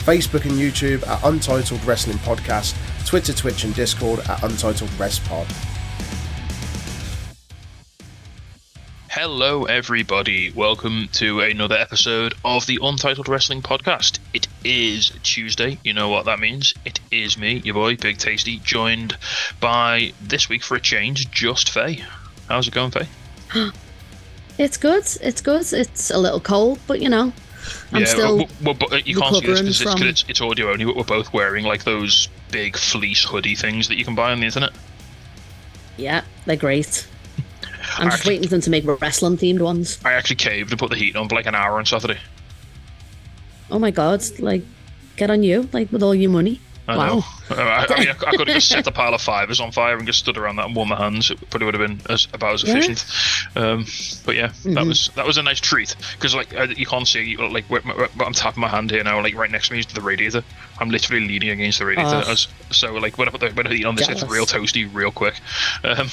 Facebook and YouTube at Untitled Wrestling Podcast, Twitter, Twitch, and Discord at Untitled Wrest Pod. Hello, everybody. Welcome to another episode of the Untitled Wrestling Podcast. It is Tuesday. You know what that means. It is me, your boy, Big Tasty, joined by this week for a change, just Faye. How's it going, Faye? It's good. It's good. It's a little cold, but you know, I'm still. well, well, but uh, you can't see this because it's, from- it's, it's audio only, but we're both wearing like those big fleece hoodie things that you can buy on the internet. Yeah, they're great. I'm just Actually- waiting for them to make wrestling themed ones. I actually caved and put the heat on for like an hour on Saturday. Oh my god! Like, get on you, like with all your money. I wow. I, I, mean, I, I could have just set a pile of fivers on fire and just stood around that and warm my hands. It probably would have been as, about as Yeah. efficient. Um, but yeah, that Mhm. was that was a nice treat because like uh, you can't see like I'm tapping my hand here now. Like right next to me is the radiator. I'm literally leaning against the radiator. Oh. As, so like when I put the when I eat on this, it's real toasty, real quick. Um,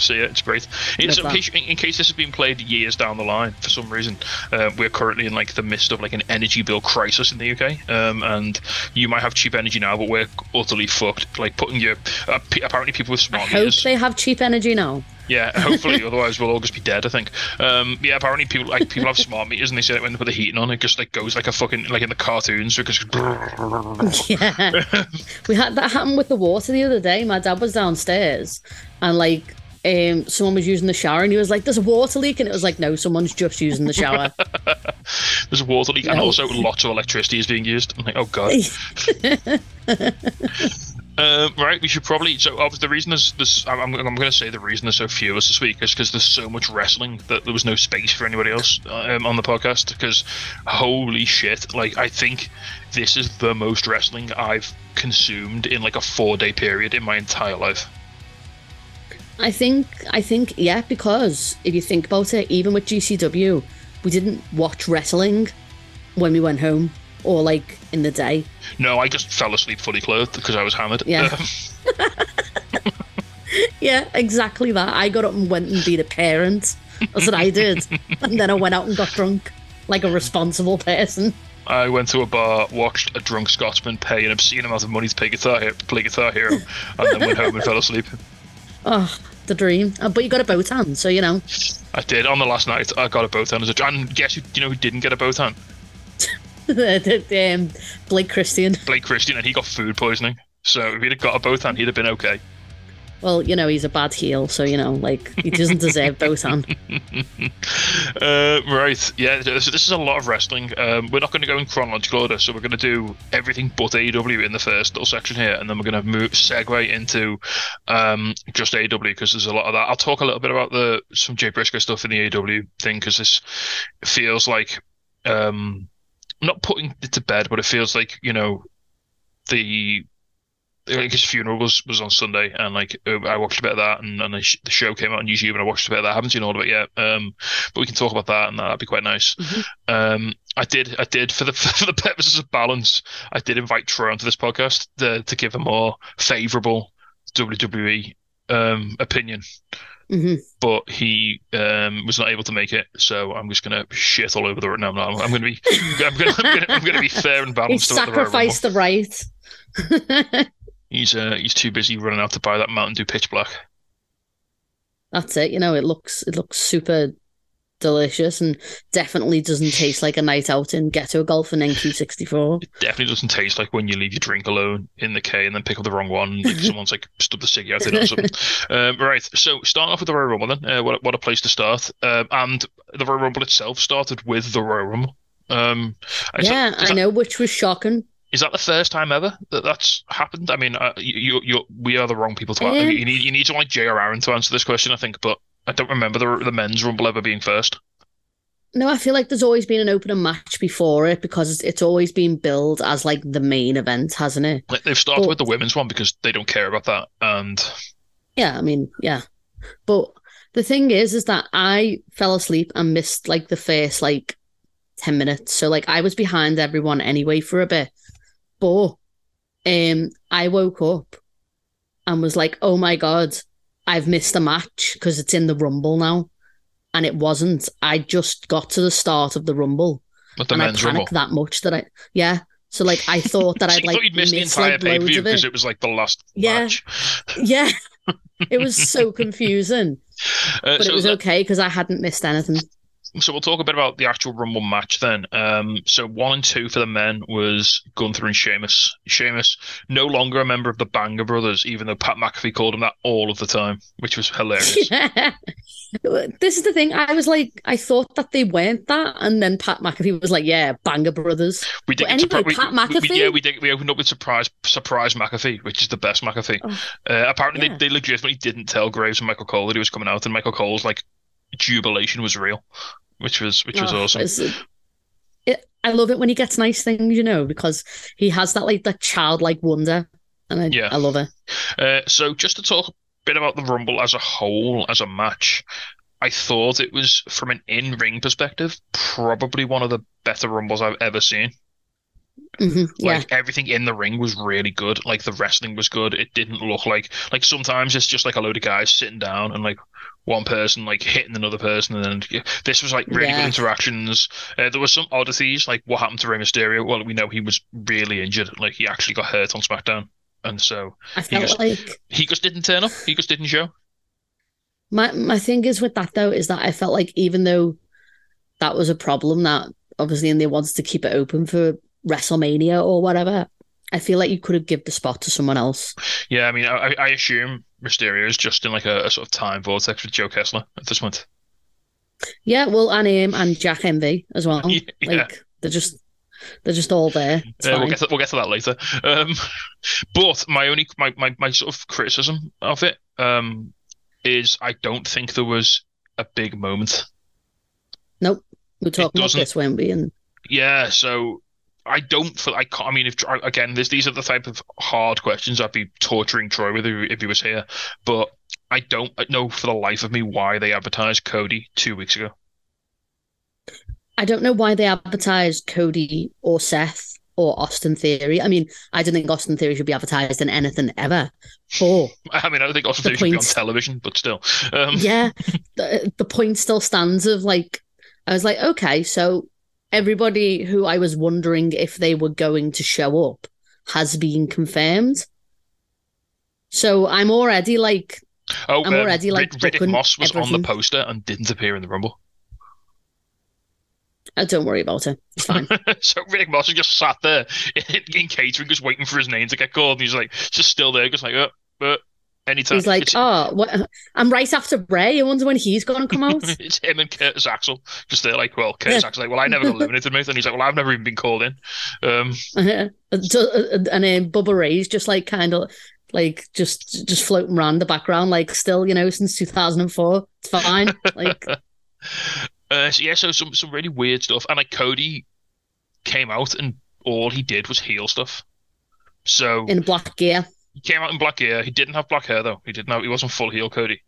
so yeah, it's great. In, Love in, case, in, case this has been played years down the line for some reason, uh, we're currently in like the midst of like an energy bill crisis in the UK, um, and you might have cheap energy now, but we're utterly fucked. Like putting your uh, p- apparently people with smart I hope meters. they have cheap energy now. Yeah, hopefully, otherwise we'll all just be dead. I think. Um, yeah, apparently people like people have smart meters, and they say that when they put the heating on, it just like goes like a fucking like in the cartoons. It just Yeah, we had that happen with the water the other day. My dad was downstairs, and like. Um, someone was using the shower and he was like, "There's a water leak," and it was like, "No, someone's just using the shower." there's a water leak, and also lots of electricity is being used. I'm like, oh god. Um, right, we should probably. So, obviously, the reason there's this, I'm, I'm, I'm going to say the reason there's so few of us this week is because there's so much wrestling that there was no space for anybody else um, on the podcast. Because, holy shit, like, I think this is the most wrestling I've consumed in like a four day period in my entire life. I think, I think, yeah, because if you think about it, even with GCW, we didn't watch wrestling when we went home or like in the day. No, I just fell asleep fully clothed because I was hammered. Yeah. Um, yeah, exactly that. I got up and went and be a parent. That's what I did. and then I went out and got drunk like a responsible person. I went to a bar, watched a drunk Scotsman pay an obscene amount of money to play Guitar, Hero, play Guitar Hero, and then went home and fell asleep. Oh, the dream. Uh, But you got a boat hand, so you know. I did on the last night. I got a boat hand as a and guess who you know who didn't get a boat hand? um, Blake Christian. Blake Christian, and he got food poisoning. So if he'd have got a both hand, he'd have been okay. Well, you know, he's a bad heel, so you know, like he doesn't deserve boat hand. Uh, right, yeah. This, this is a lot of wrestling. Um, we're not going to go in chronological order, so we're going to do everything but AEW in the first little section here, and then we're going to move segue into um, just AEW because there's a lot of that. I'll talk a little bit about the some Jay Briscoe stuff in the AEW thing because this feels like um, not putting it to bed, but it feels like you know the like his funeral was was on Sunday, and like uh, I watched a bit of that, and, and the, sh- the show came out on YouTube, and I watched a bit of that. I haven't seen all of it yet, um, but we can talk about that, and that'd be quite nice. Mhm. Um, I did, I did for the for the purposes of balance, I did invite Troy onto this podcast to, to give a more favourable WWE um, opinion, hmm but he um, was not able to make it, so I'm just gonna shit all over the. No, no, I'm, I'm gonna be, I'm gonna, I'm gonna, I'm gonna be fair and He balanced. Royal sacrificed the right. He's uh, he's too busy running out to buy that Mountain Dew Pitch Black. That's it. You know, it looks it looks super delicious and definitely doesn't taste like a night out in Ghetto Golf and NQ64. Definitely doesn't taste like when you leave your drink alone in the K and then pick up the wrong one. Like someone's like stubbed the ciggy out in or something. um, right. So starting off with the Royal Rumble then. Uh, what what a place to start. Um, and the Royal Rumble itself started with the Royal Rumble. Um, yeah, that, I know, which was shocking. Is that the first time ever that that's happened? I mean, uh, you, you, we are the wrong people to answer. You need, you need someone like J.R. Aaron to answer this question, I think. But I don't remember the the men's rumble ever being first. No, I feel like there's always been an opener match before it because it's, it's always been billed as like the main event, hasn't it? Like, They've started But- with the women's one because they don't care about that, and Yeah, I mean, yeah. But the thing is, is that I fell asleep and missed like the first like 10 minutes. So like I was behind everyone anyway for a bit. But um I woke up and was like, oh my God, I've missed a match because it's in the Rumble now. And it wasn't. I just got to the start of the Rumble the and I men's rumble. panicked that much that I, yeah. So like I thought that I'd like missed the missed, entire like, pay per view of it. because it was like the last Yeah. match. Yeah. it was so confusing. Uh, But so it was okay because I hadn't missed anything. So we'll talk a bit about the actual Rumble match then. Um, so one and two for the men was Gunther and Sheamus. Sheamus no longer a member of the Banger Brothers, even though Pat McAfee called him that all of the time, which was hilarious. This is the thing. I was like, I thought that they weren't that, and then Pat McAfee was like, "Yeah, Banger Brothers." We did anyway, we, Pat we- we- McAfee? yeah, we did. We opened up with surprise, surprise McAfee, which is the best McAfee. Oh, uh, apparently, yeah. they, they legitimately didn't tell Graves and Michael Cole that he was coming out, and Michael Cole's like jubilation was real, which was which was Oh, awesome. It, I love it when he gets nice things, you know, because he has that like that childlike wonder, and I, Yeah. I love it. Uh, so just to talk a bit about the Rumble as a whole, as a match, I thought it was from an in-ring perspective probably one of the better Rumbles I've ever seen. hmm yeah, Like everything in the ring was really good. Like the wrestling was good. It didn't look like like sometimes it's just like a load of guys sitting down and like one person like hitting another person, and then this was like really Yeah. good interactions. Uh, there were some oddities like what happened to Rey Mysterio. Well, we know he was really injured. Like he actually got hurt on SmackDown, and so I felt just- like he just didn't turn up. He just didn't show. my my thing is with that though is that I felt like even though that was a problem that obviously and they wanted to keep it open for WrestleMania or whatever, I feel like you could have given the spot to someone else. Yeah, I mean, I, I assume Mysterio is just in like a, a sort of time vortex with Joe Kessler at this point. Yeah, well, and um, and Jack Envy as well. Yeah. Like they're just they're just all there. Uh, we'll get to, we'll get to that later. Um, but my only my, my, my sort of criticism of it um, is I don't think there was a big moment. Nope, we're talking about this, weren't we? And Yeah, so I don't feel I can't. I mean, if again, this, these are the type of hard questions I'd be torturing Troy with if, he was here. But I don't know for the life of me why they advertised Cody two weeks ago. I don't know why they advertised Cody or Seth or Austin Theory. I mean, I don't think Austin Theory should be advertised in anything ever. But I mean, I don't think Austin The Theory should be on television, but still. Um, yeah, the, the point still stands of like, I was like, okay, so everybody who I was wondering if they were going to show up has been confirmed. So I'm already like, Oh, I'm already, like, Rid- Riddick Moss was on the poster and didn't appear in the Rumble. oh, don't worry about it. It's fine. so Riddick Moss is just sat there in, in catering, just waiting for his name to get called, and he's like, just still there, just like, uh, uh, anytime. He's like, it's, oh, what? I'm right after Bray. I wonder when he's going to come out. it's him and Curtis Axel, just they're like, well, Curtis. Axel's like, well, I never got eliminated, mate, and he's like, well, I've never even been called in. Um, and then Bubba Ray's just like kind of like just just floating around the background, like still, you know, since 2004. It's fine. Like, uh, so yeah, so some some really weird stuff, and like Cody came out and all he did was heel stuff. So in black gear. He came out in black hair. He didn't have black hair though. He didn't have. He wasn't full heel Cody.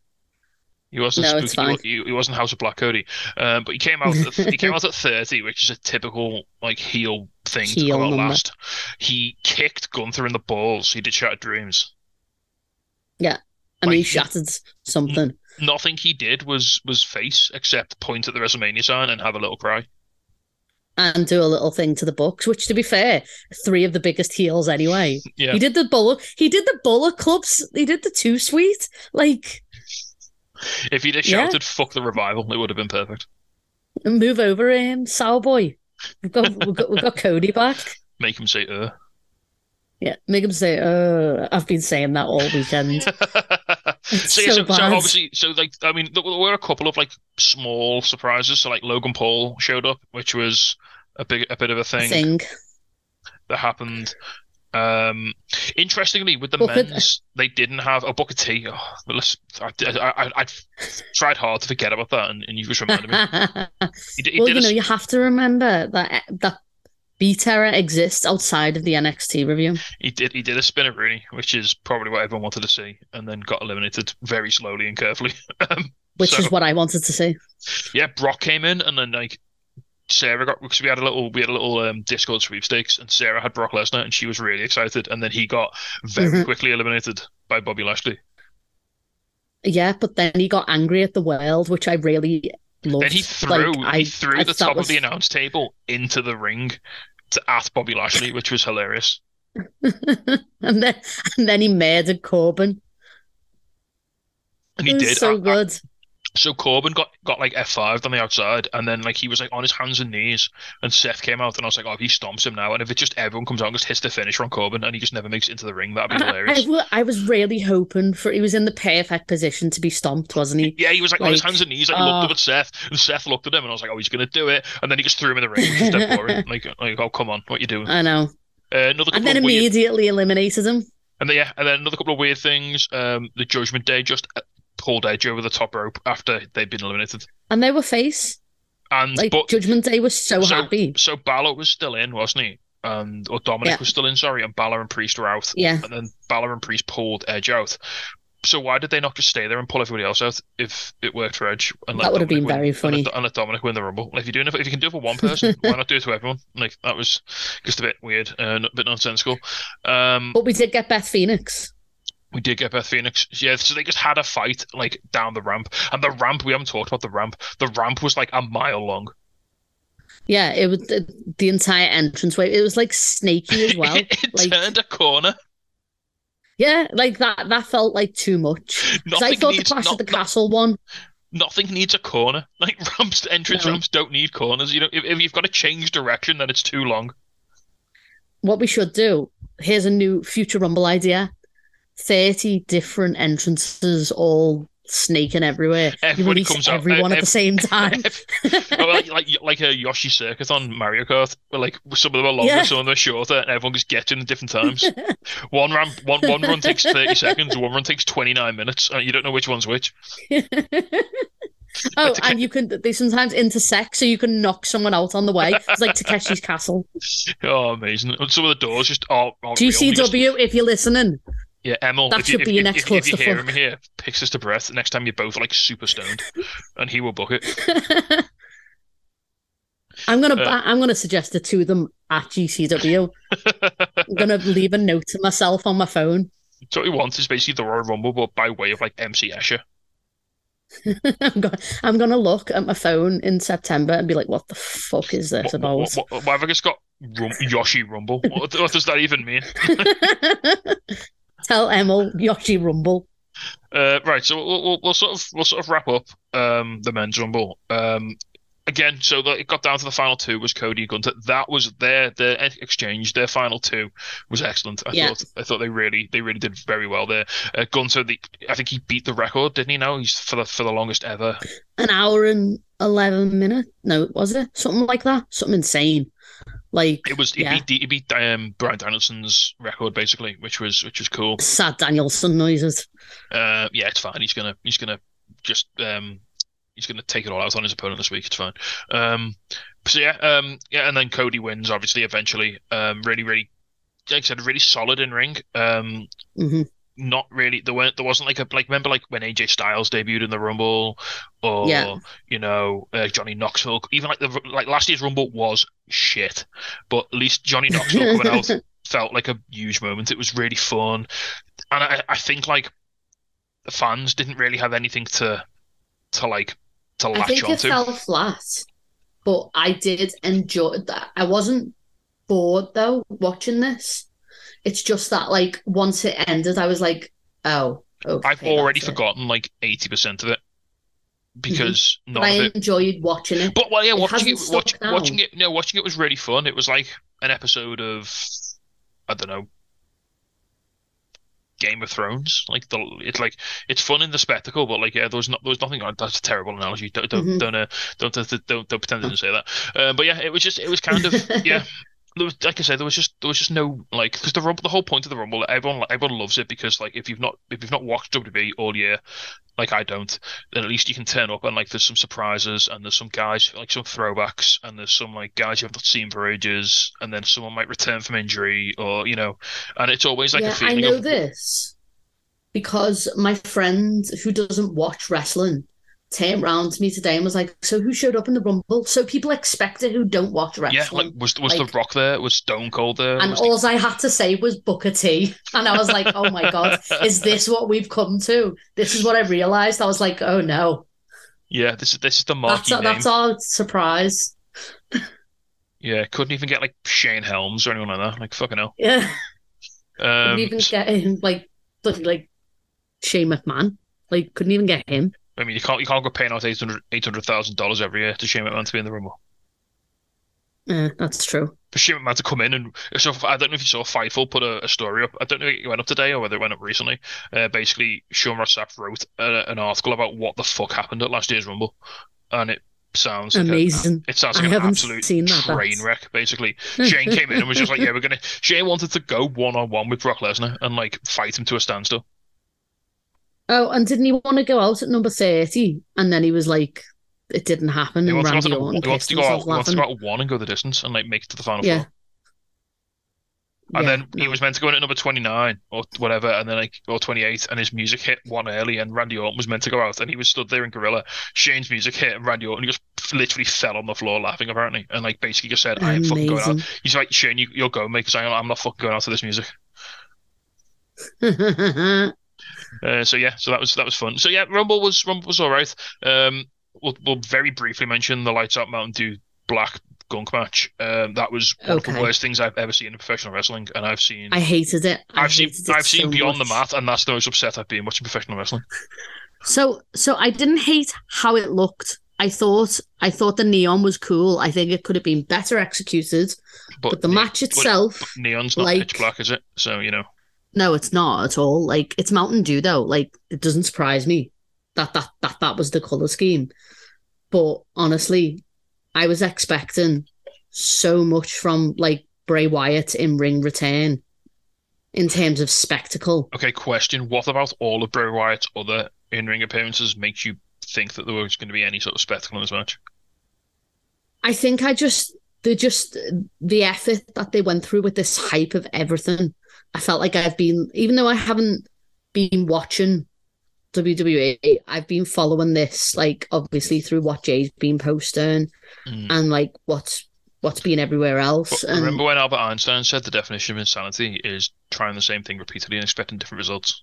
He wasn't. No, it's fine. He, he wasn't House of Black Cody. Um, but he came out. At, he came out at thirty, which is a typical like heel thing to come out last. He kicked Gunther in the balls. He did Shattered Dreams. Yeah. I mean, he shattered something. Nothing he did was was face except point at the WrestleMania sign and have a little cry. And do a little thing to the books, which, to be fair, three of the biggest heels anyway. Yeah. He did the bullet. He did the bullet clubs. He did the two sweet. Like, If he'd have Yeah. shouted "fuck the revival," it would have been perfect. move over, um, Sour Boy. We've got, we've got, we've got Cody back. Make him say "uh." Yeah, make him say, "Uh, I've been saying that all weekend." so, yeah, so so, obviously, so like, I mean, there were a couple of like small surprises. So like Logan Paul showed up, which was a big, a bit of a thing, Thing. that happened. Um, interestingly, with the Booker- men's, they didn't have a Booker T. Oh, well, I, I, I, I tried hard to forget about that, and, and you just reminded me. He, he well, you know, you have to remember that that B Terror exists outside of the NXT review, He did. He did a Spinaroonie, which is probably what everyone wanted to see, and then got eliminated very slowly and carefully. um, which So- is what I wanted to see. yeah, Brock came in, and then like Sarah got because we had a little we had a little um, Discord sweepstakes, and Sarah had Brock Lesnar, and she was really excited, and then he got very Mhm. quickly eliminated by Bobby Lashley. Yeah, but then he got angry at the world, which I really loved. Then he threw Like, I- he threw I the top was- of the announce table into the ring at Bobby Lashley, which was hilarious. and then and then he murdered Corbin. And he did. so I- good. So Corbin got got like F5'd on the outside, and then like he was like on his hands and knees, and Seth came out, and I was like, oh, he stomps him now, and if it just everyone comes out and just hits the finish on Corbin, and he just never makes it into the ring, that'd be I, I, hilarious. I was really hoping for he was in the perfect position to be stomped, wasn't he? Yeah, he was like, on his hands and knees, like he looked oh. up at Seth, and Seth looked at him, and I was like, oh, he's gonna do it, and then he just threw him in the ring, which is dead boring. Like, like, oh, come on, what you doing? I know. Uh, another And then of weird, immediately eliminated him. and then yeah, and then another couple of weird things. Um, the Judgment Day just uh, pulled Edge over the top rope after they'd been eliminated, And they were face. and Like but Judgment Day was so, so, happy. So Balor was still in, wasn't he? And or Dominic Yeah. was still in, sorry, and Balor and Priest were out. Yeah. And then Balor and Priest pulled Edge out. So why did they not just stay there and pull everybody else out if it worked for Edge? And That would have been win- very and funny. let, and let Dominic win the Rumble. Like, if you're doing it, if you can do it for one person, why not do it to everyone? Like that was just a bit weird, uh, a bit nonsensical. Um, But we did get Beth Phoenix. We did get Beth Phoenix. Yeah, so they just had a fight like down the ramp, and the ramp we haven't talked about the ramp. The ramp was like a mile long. Yeah, it was the, the entire entranceway. It was like snaky as well. it like turned a corner. yeah, like that. That felt like too much. I Nothing thought the needs Clash not- of the not- Castle one. nothing needs a corner. Like ramps, entrance No. ramps don't need corners. You know, if, if you've got to change direction, then it's too long. What we should do. Here's a new future Rumble idea. Thirty different entrances, all sneaking everywhere. Everybody comes out- everyone at the same time. Like, like like a Yoshi circuit on Mario Kart, where like some of them are longer, Yeah. some of them are shorter, and everyone just gets in at different times. one ramp, one one run takes thirty seconds, one run takes twenty nine minutes. And you don't know which one's which. Oh, and you can they sometimes intersect, so you can knock someone out on the way. It's like Takeshi's Castle. Oh, amazing! And some of the doors just are. are real. GCW, if you're listening, yeah, Emil. That if you, should if, be your if- next if, if you hear him here, picks us to breath. Next time you're both like super stoned, and he will book it. I'm gonna Uh. I'm gonna suggest it to them at GCW. I'm gonna leave a note to myself on my phone. So what he wants is basically the Royal Rumble, but by way of like MC Escher. I'm gonna I'm gonna look at my phone in September and be like, "What the fuck is this What, about?" what, what, why have I just got Rum- Yoshi Rumble? What, what does that even mean? Tell Emil Yoshi Rumble. Uh, right, so we'll, we'll, we'll sort of we'll sort of wrap up um, the men's rumble. Um, again, so that it got down to the final two was Cody and Gunther. That was their their exchange. Their final two was excellent. I Yeah. thought I thought they really they really did very well there. Uh, Gunther, the, I think he beat the record, didn't he? Now he's for the for the longest ever. An hour and eleven minutes? No, was it something like that? Something insane. Like It was he Yeah. beat he beat um, Bryan Danielson's record basically, which was which was cool. sad Danielson noises. Uh, yeah, it's fine. He's gonna he's gonna just um he's gonna take it all out on his opponent this week. It's fine. Um, so yeah, um, yeah, and then Cody wins obviously eventually. Um, really, really, like I said, really solid in ring. Um, hmm not really. There weren't. There wasn't like a like. Remember like when AJ Styles debuted in the Rumble, or Yeah. you know uh, Johnny Knoxville. Even like the like last year's Rumble was shit, but at least Johnny Knoxville coming out felt like a huge moment. It was really fun, and I, I think like the fans didn't really have anything to to like to latch I think it fell flat, but I did enjoy that. I wasn't bored though watching this. It's just that like once it ended, I was like, oh, okay. I've already that's it. forgotten like eighty percent of it because none I it. enjoyed watching it. But well, yeah, it watching it, watch, watching it, no, watching it was really fun. It was like an episode of, I don't know, Game of Thrones. Like the, it's like it's fun in the spectacle, but like yeah, there was not, there was nothing. That's a terrible analogy. Don't don't Mhm. don't, uh, don't, don't don't don't pretend I didn't say that. Uh, but yeah, it was just it was kind of yeah. There was, like I said, there was just there was just no like because the rumble, the whole point of the rumble, everyone everyone loves it because like if you've not if you've not watched WWE all year, like I don't, then at least you can turn up and like there's some surprises and there's some guys like some throwbacks and there's some like guys you haven't seen for ages and then someone might return from injury or you know, and it's always like yeah, a feeling I know of this because my friend who doesn't watch wrestling turned round to me today and was like, "So who showed up in the Rumble?" So people expect it who don't watch yeah, wrestling. like was was like- the Rock there? Was Stone Cold there? and Was the- all I had to say was Booker T. And I was like, oh my God, is this what we've come to? This is what I realized. I was like, oh no, yeah, this is this is the that's, name. that's our surprise. Yeah, couldn't even get like Shane Helms or anyone like that. Like fucking hell. Yeah. Um, couldn't even get him, like, like, Shane McMahon. Like, couldn't even get him. I mean, you can't you can't go paying out eight hundred eight hundred thousand dollars every year to Shane McMahon to be in the Rumble. Yeah, that's true. For Shane McMahon to come in and so I don't know if you saw Fightful put a, a story up. I don't know if it went up today or whether it went up recently. Uh, basically, Sean Ross Sapp wrote a, an article about what the fuck happened at last year's Rumble, and it sounds like a- Amazing. it sounds I like an absolute train that's- wreck. Basically, Shane came in and was just like, "Yeah, we're gonna." Shane wanted to go one on one with Brock Lesnar and like fight him to a standstill. Oh, and didn't he want to go out at number 30? And then he was like, it didn't happen. He And wants, to Randy Orton he wants to go out. He wants to go out one and go the distance and like make it to the final Yeah. four. And Yeah, then he no. was meant to go in at number 29 or whatever, and then like or 28, and his music hit one early, and Randy Orton was meant to go out, and he was stood there in Gorilla. Shane's music hit, and Randy Orton just literally fell on the floor laughing apparently, and like basically just said, "I ain't fucking going out." He's like, "Shane, you you'll go, mate, because I'm not fucking going out to this music." Uh, so yeah, so that was that was fun. So yeah, Rumble was Rumble was all right. Um, we'll we'll very briefly mention the Lights Out Mountain Dew Black Gunk match. Um, that was one of the worst things I've ever seen in professional wrestling, and I've seen I hated it. I I've seen it I've seen Beyond much. the Mat, and that's the most upset I've been watching professional wrestling. So so I didn't hate how it looked. I thought I thought the neon was cool. I think it could have been better executed. But the ne- match but- itself, but neon's not like- pitch black, is it? So you know, no, it's not at all. Like it's Mountain Dew though. Like it doesn't surprise me that that that that was the color scheme. But honestly, I was expecting so much from like Bray Wyatt in ring return in terms of spectacle. okay. Question: What about all of Bray Wyatt's other in-ring appearances makes you think that there was going to be any sort of spectacle in this match? I think I just the just the effort that they went through with this hype of everything. I felt like I've been, even though I haven't been watching WWE, I've been following this like obviously through what Jay's been posting Mm. and like what's what's been everywhere else. And remember when Albert Einstein said the definition of insanity is trying the same thing repeatedly and expecting different results?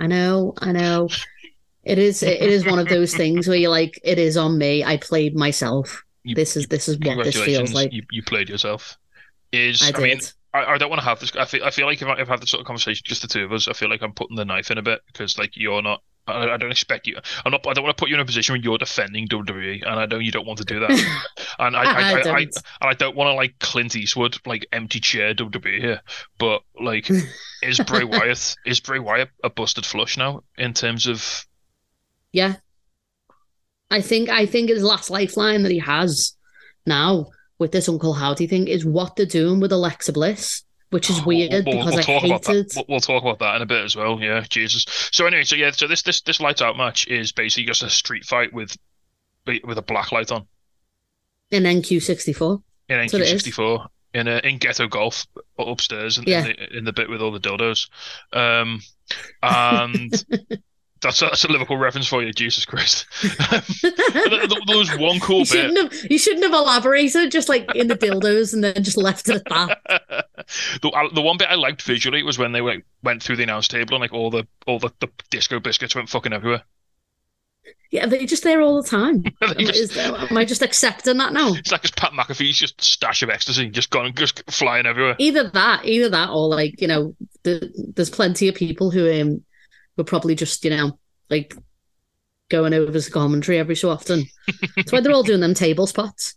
I know, I know. It is it is one of those things where you're like, it is on me. I played myself. You- This is this is what this feels like. you, you played yourself. Is I I, mean, I, I don't want to have this. I feel I feel like if I, have this sort of conversation, just the two of us, I feel like I'm putting the knife in a bit because like you're not. I, I don't expect you. I'm not. I don't want to put you in a position where you're defending WWE, and I know you don't want to do that. and I, I, I don't. and I don't want to like Clint Eastwood, like empty chair WWE here. But like, is Bray Wyatt is Bray Wyatt a busted flush now in terms of Yeah. I think I think his last lifeline that he has now with this Uncle Howdy thing is what they're doing with Alexa Bliss, which is weird We'll- because we'll I talk about hated that. We'll, we'll talk about that in a bit as well. Yeah, Jesus. So anyway, so yeah, so this this this lights out match is basically just a street fight with with a black light on in NQ64. in That's what it is. NQ64 in a, in ghetto golf upstairs in, Yeah. in, the, in the bit with all the dildos. Um, and that's a, that's a Liverpool reference for you, Jesus Christ. there, there- was one cool You bit. shouldn't have you shouldn't have elaborated just like in the dildos and then just left it at that. the, the one bit I liked visually was when they went, went through the announce table and like all the all the, the disco biscuits went fucking everywhere. Yeah, they're just there all the time. Just- Is there- am I just accepting that now? It's like it's Pat McAfee's just stash of ecstasy, just gone, just flying everywhere. Either that, either that, or like you know, the, there's plenty of people who um were probably just you know like going over to the commentary every so often. That's why they're all doing them table spots.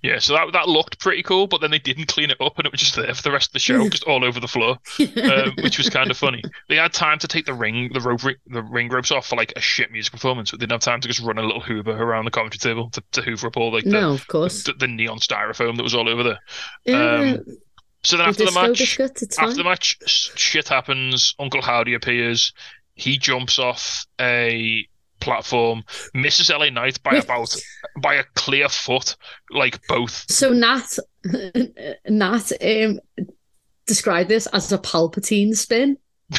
Yeah, so that that looked pretty cool, but then they didn't clean it up, and it was just there for the rest of the show, just all over the floor, um, which was kind of funny. They had time to take the ring, the rope, the ring ropes off for like a shit music performance, but they didn't have time to just run a little Hoover around the commentary table to, to hoover up all like the, no, of course. the, the neon styrofoam that was all over there. Yeah, Um, so then the after the match, after the match, shit happens. Uncle Howdy appears. He jumps off a platform, misses LA Knight by about by a clear foot, like both. So Nat, Nat um, described this as a Palpatine spin.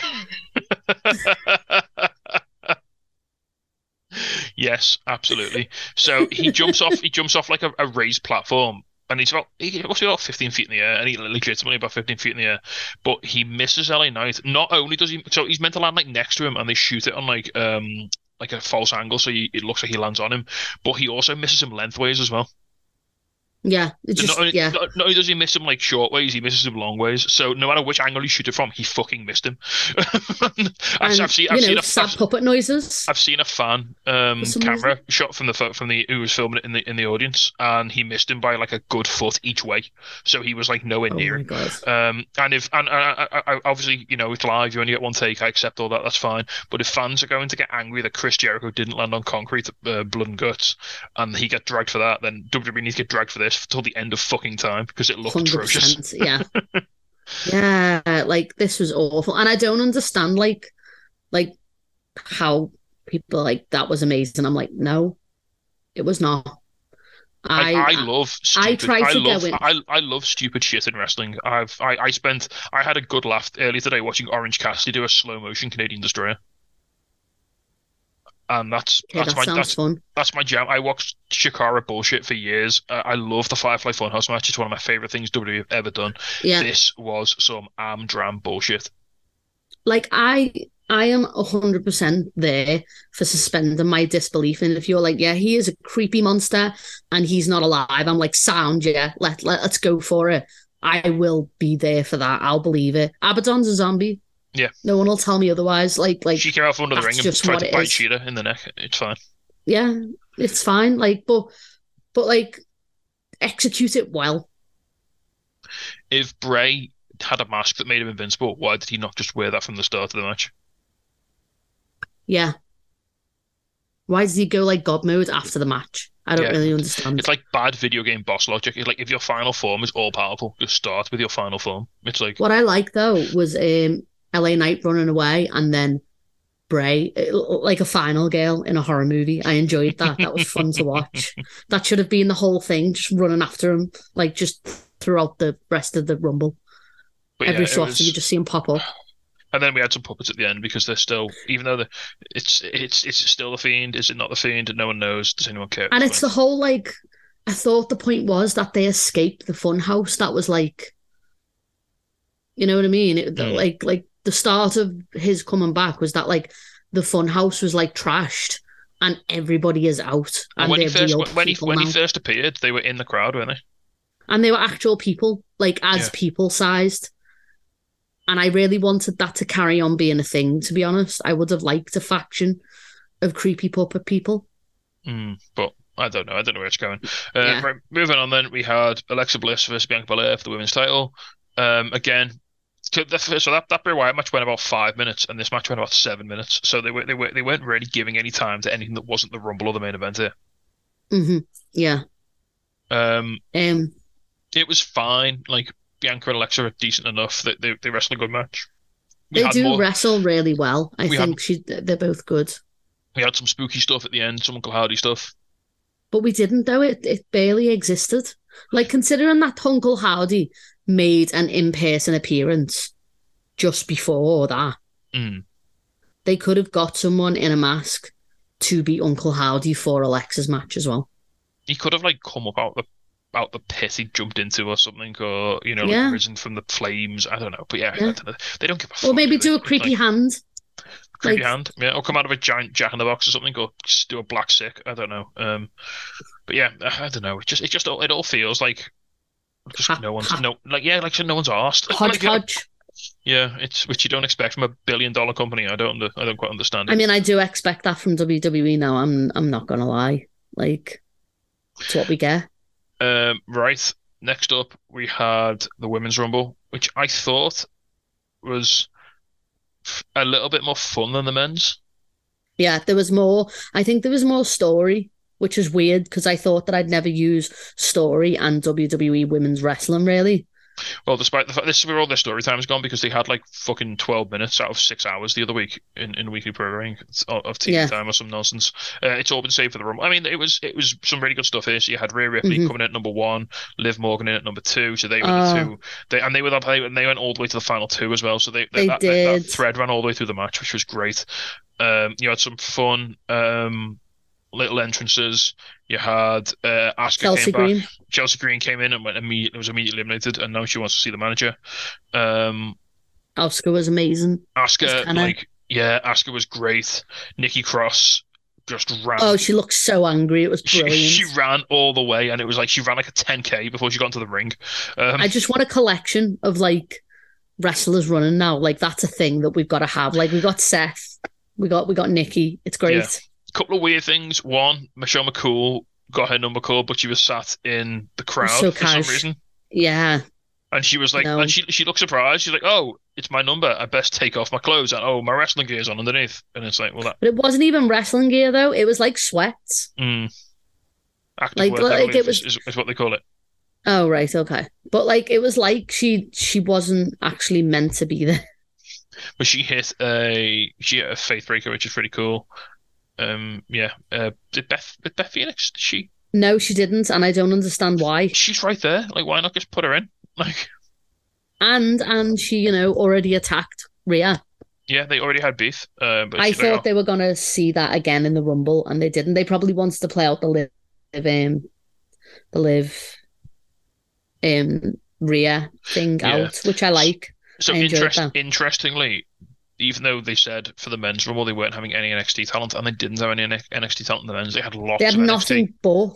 yes, absolutely. So he jumps off. He jumps off like a, a raised platform. And he's about he must be about 15 feet in the air, and he legitimately about 15 feet in the air. But he misses LA Knight. Not only does he, so he's meant to land like next to him, and they shoot it on like um like a false angle, so he, it looks like he lands on him. But he also misses him lengthways as well. Yeah, just not, only, yeah. not, not only does he miss him like short ways, he misses him long ways. So no matter which angle you shoot it from, he fucking missed him. I've, And, I've seen, I've you seen a, sad I've, puppet noises. I've seen a fan um, camera shot from the from the who was filming it in the in the audience, and he missed him by like a good foot each way. So he was like nowhere Oh near my him. Um, and if and I, I, I, obviously you know it's live, you only get one take. I accept all that. That's fine. But if fans are going to get angry that Chris Jericho didn't land on concrete, uh, blood and guts, and he got dragged for that, then WWE needs to get dragged for this till the end of fucking time because it looked atrocious. Yeah. yeah, like this was awful. And I don't understand like like how people like that was amazing. I'm like, no, it was not. I, I, I love stupid. I try to go love in- I, I love stupid shit in wrestling. I've I, I spent I had a good laugh earlier today watching Orange Cassidy do a slow motion Canadian Destroyer. And that's okay, that's that my that's fun. that's my jam. I watched Chikara bullshit for years. Uh, I love the Firefly Funhouse match. It's one of my favorite things WWE have ever done. Yeah. This was some am dram bullshit. like I I am hundred percent there for suspending my disbelief. And if you're like, yeah, he is a creepy monster and he's not alive, I'm like, sound, yeah, let, let let's go for it. I will be there for that. I'll believe it. Abadon's a zombie. Yeah. No one will tell me otherwise. Like like she came out from under the ring and just tried to it bite is. Cheetah in the neck. It's fine. yeah, it's fine. Like, but but like execute it well. If Bray had a mask that made him invincible, why did he not just wear that from the start of the match? Yeah. Why does he go like God mode after the match? I don't Yeah. really understand. It's like bad video game boss logic. It's like if your final form is all powerful, just start with your final form. It's like What I like though was um, LA Knight running away and then Bray, like a final girl in a horror movie. I enjoyed that. That was fun to watch. That should have been the whole thing, just running after him, like just throughout the rest of the Rumble. but Every yeah, so often, was- you just see him pop up. And then we had some puppets at the end because they're still, even though the, it's it's it's still the fiend. Is it not the fiend? No one knows. Does anyone care? And it's the whole like, I thought the point was that they escaped the fun house. That was like, you know what I mean? It, Mm. Like, like the start of his coming back was that like the fun house was like trashed and everybody is out. And And when he first when he when he first appeared, they were in the crowd, weren't they? and they were actual people, like as Yeah. people sized. And I really wanted that to carry on being a thing, to be honest. I would have liked a faction of creepy puppet people. Mm, but I don't know. I don't know where it's going. Uh, Yeah. right, moving on, then we had Alexa Bliss versus Bianca Belair for the women's title. Um, again, so the- so that that Bray Wyatt match went about five minutes, and this match went about seven minutes. So they were they were they weren't really giving any time to anything that wasn't the Rumble or the main event here. hmm Yeah. Um, Um, it was fine. Like Bianca and Alexa are decent enough that they they wrestled a good match. We they do more- wrestle really well. I We had- think she, they're both good. We had some spooky stuff at the end, some Uncle Howdy stuff. But we didn't though. It it barely existed. Like considering that Uncle Howdy made an in-person appearance just before that, Mm. they could have got someone in a mask to be Uncle Howdy for Alexa's match as well. He could have like come up out the out the pit he jumped into or something, or you know, like Yeah. risen from the flames. I don't know, but yeah, Yeah. don't know. they don't give a fuck. Or maybe do a creepy like, hand. creepy like- hand, yeah, or come out of a giant jack in the box or something, or just do a black sick. I don't know. Um, but yeah, I don't know. It just it just all- it all feels like just no one's no like yeah, like no one's asked. Like, yeah, Yeah, it's which you don't expect from a billion dollar company. I don't. under- I don't quite understand it. I mean, I do expect that from WWE now. I'm I'm not gonna lie. Like, it's what we get. Um, right. Next up, we had the women's rumble, which I thought was a little bit more fun than the men's. Yeah, there was more. I think there was more story, which is weird because I thought that I'd never use story and WWE women's wrestling really. Well, despite the fact this is where all their story time's gone because they had like fucking twelve minutes out of six hours the other week in, in weekly programming of of TV Yeah. time or some nonsense. Uh, it's all been saved for the rumble. I mean, it was it was some really good stuff here. So you had Rhea Ripley Mhm. coming in at number one, Liv Morgan in at number two. So they were Oh. the two. They and they were the, they, and they went all the way to the final two as well. So they, They that, that, that did. thread ran all the way through the match, which was great. Um, you had some fun um, little entrances. You had uh, Asuka Chelsea came back. Green. Chelsea Green came in and went immediately was immediately eliminated, and now she wants to see the manager. Um, Asuka was amazing. Asuka, like, yeah, Asuka was great. Nikki Cross just ran. Oh, she looked so angry. It was she, brilliant. she ran all the way, and it was like she ran like a 10k before she got into the ring. Um, I just want a collection of like wrestlers running now. Like that's a thing that we've got to have. Like we got Seth, we got we got Nikki. It's great. Couple of weird things. One, Michelle McCool got her number called, but she was sat in the crowd So for some reason. Yeah, And she was like, No. and she she looked surprised. She's like, "Oh, it's my number. I best take off my clothes." And oh, my wrestling gear's on underneath. And it's like, well, that but it wasn't even wrestling gear though. It was like sweats. mm, active Like- work, like, it was- is, is, is what they call it. Oh right, okay. But like it was like she she wasn't actually meant to be there. But she hit a she hit a Faithbreaker, which is pretty cool. Um, yeah. Uh, did Beth did Beth Phoenix? Did she? No, she didn't, and I don't understand why. She's right there. Like, why not just put her in? Like, And and she, you know, already attacked Rhea. yeah, they already had beef. Uh, but I like, thought oh, they were gonna see that again in the Rumble, and they didn't. They probably wanted to play out the live, um, the live, um, Rhea thing Yeah. out, which I like. So I enjoyed interest, interestingly, even though they said for the men's rumble they weren't having any NXT talent, and they didn't have any NXT talent in the men's, they had lots They had of NXT, nothing but,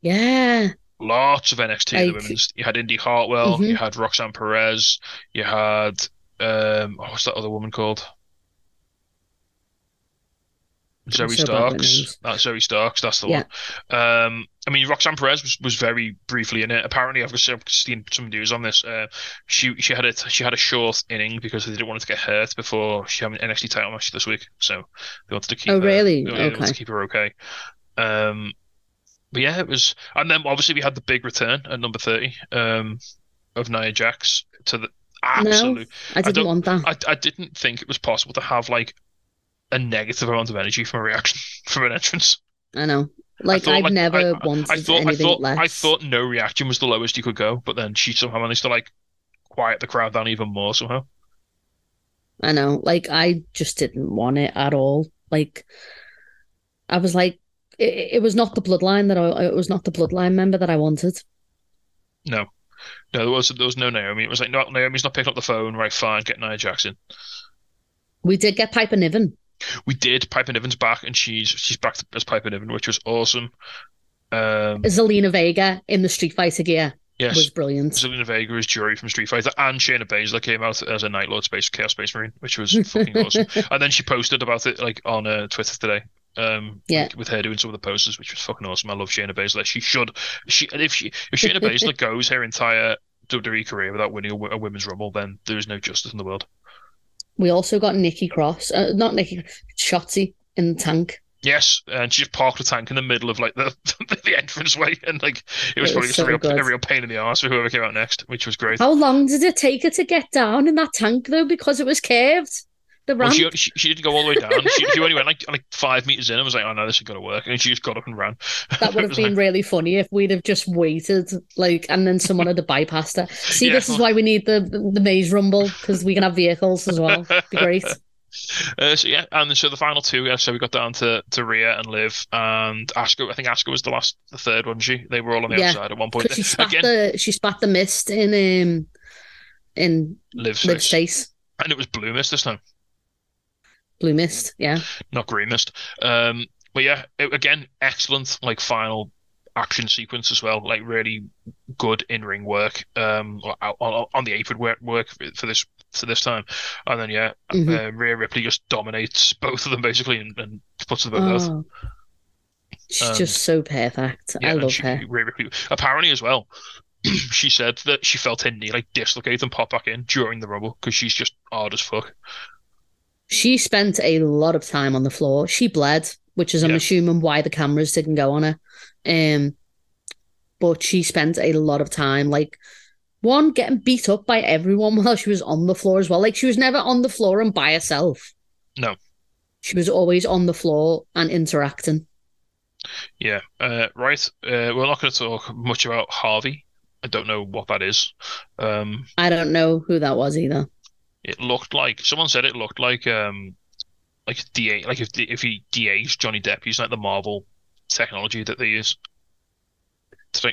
yeah, lots of NXT in the women's. You had Indi Hartwell, Mhm. you had Roxanne Perez, you had um, oh, what's that other woman called? Zoe so Starks. That's Zoe Starks. That's the Yeah. one. Um, I mean, Roxanne Perez was, was very briefly in it. Apparently, I've seen some news on this. Uh, she she had a she had a short inning because they didn't want her to get hurt before she had an NXT title match this week. So they wanted to keep. Oh, her, really? They Okay. to keep her okay. Um, but yeah, it was, and then obviously we had the big return at number thirty um, of Nia Jax to the absolute. I didn't don't- want that. I, I didn't think it was possible to have like a negative amount of energy from a reaction from an entrance. I know. Like thought, I've like, never I- wanted I thought I thought less. I thought no reaction was the lowest you could go, but then she somehow managed to like quiet the crowd down even more somehow. I know. Like I just didn't want it at all. Like I was like, it, it was not the bloodline that I. It was not the bloodline member that I wanted. No, no, there was there was no Naomi. It was like no, Naomi's not picking up the phone. Right, fine, get Nia Jackson. We did get Piper Niven. We did. Piper Niven's back, and she's she's back as Piper Niven, which was awesome. Um, Zelina Vega in the Street Fighter gear yes, was brilliant. Zelina Vega is Juri from Street Fighter, and Shayna Baszler came out as a Night Lord Space Chaos Space Marine, which was fucking awesome. And then she posted about it like on uh, Twitter today. Um, Yeah. with, with her doing some of the posters, which was fucking awesome. I love Shayna Baszler. She should, she and if she if Shayna Baszler goes her entire WWE career without winning a, a women's rumble, then there is no justice in the world. We also got Nikki Cross, uh, not Nikki, Shotzi in the tank. Yes, and she just parked the tank in the middle of like the the entranceway, and like it was It probably was just a real, a real pain in the arse for whoever came out next, which was great. How long did it take her to get down in that tank though? Because it was curved. The Well, she, she she didn't go all the way down. She, she only went like like five meters in and was like, "Oh no, this is gonna work," and she just got up and ran. That would have been like- really funny if we'd have just waited, like, and then someone had to bypassed her. See, Yeah. this is why we need the the maze rumble because we can have vehicles as well. Be great. Uh, so yeah, and so the final two, yeah, so we got down to, to Rhea and Liv and Asuka. I think Asuka was the last, the third one. She they were all on the Yeah, outside at one point. She spat Again, the she spat the mist in um in Liv's Liv's face. face. and it was blue mist this time, Blue mist, yeah. not green mist. Um, but yeah, it, again, excellent like final action sequence as well. Like really good in ring work. Um, on, on- the apron work work for this to this time, and then yeah, Mhm. uh, Rhea Ripley just dominates both of them basically and, and puts them both out. Oh. She's Um, just so perfect. Yeah, I love she, her. Rhea Ripley apparently as well. she said that she felt her knee like dislocate and pop back in during the rumble because she's just hard as fuck. She spent a lot of time on the floor. She bled, which is I'm Yeah. assuming why the cameras didn't go on her. Um, but she spent a lot of time like one getting beat up by everyone while she was on the floor as well. Like she was never on the floor and by herself. No. She was always on the floor and interacting. Yeah. Uh, right. Uh, we're not going to talk much about Hardy. I don't know what that is. Um, I don't know who that was either. It looked like someone said it looked like um, like da like if if he de-aged Johnny Depp using like the Marvel technology that they use.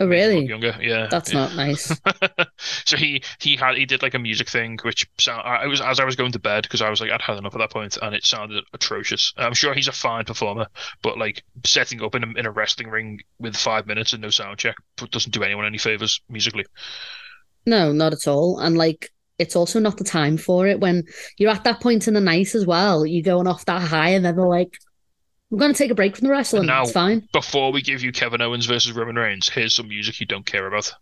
Oh, really? Younger. Yeah. That's yeah. not nice. so he he had he did like a music thing which sound I was as I was going to bed because I was like I'd had enough at that point and it sounded atrocious. I'm sure he's a fine performer, but like setting up in a, in a wrestling ring with five minutes and no sound check doesn't do anyone any favors musically. No, not at all. And like, it's also not the time for it when you're at that point in the night as well. You're going off that high, and then they're like, "We're going to take a break from the wrestling. now- it's fine." Before we give you Kevin Owens versus Roman Reigns, here's some music you don't care about.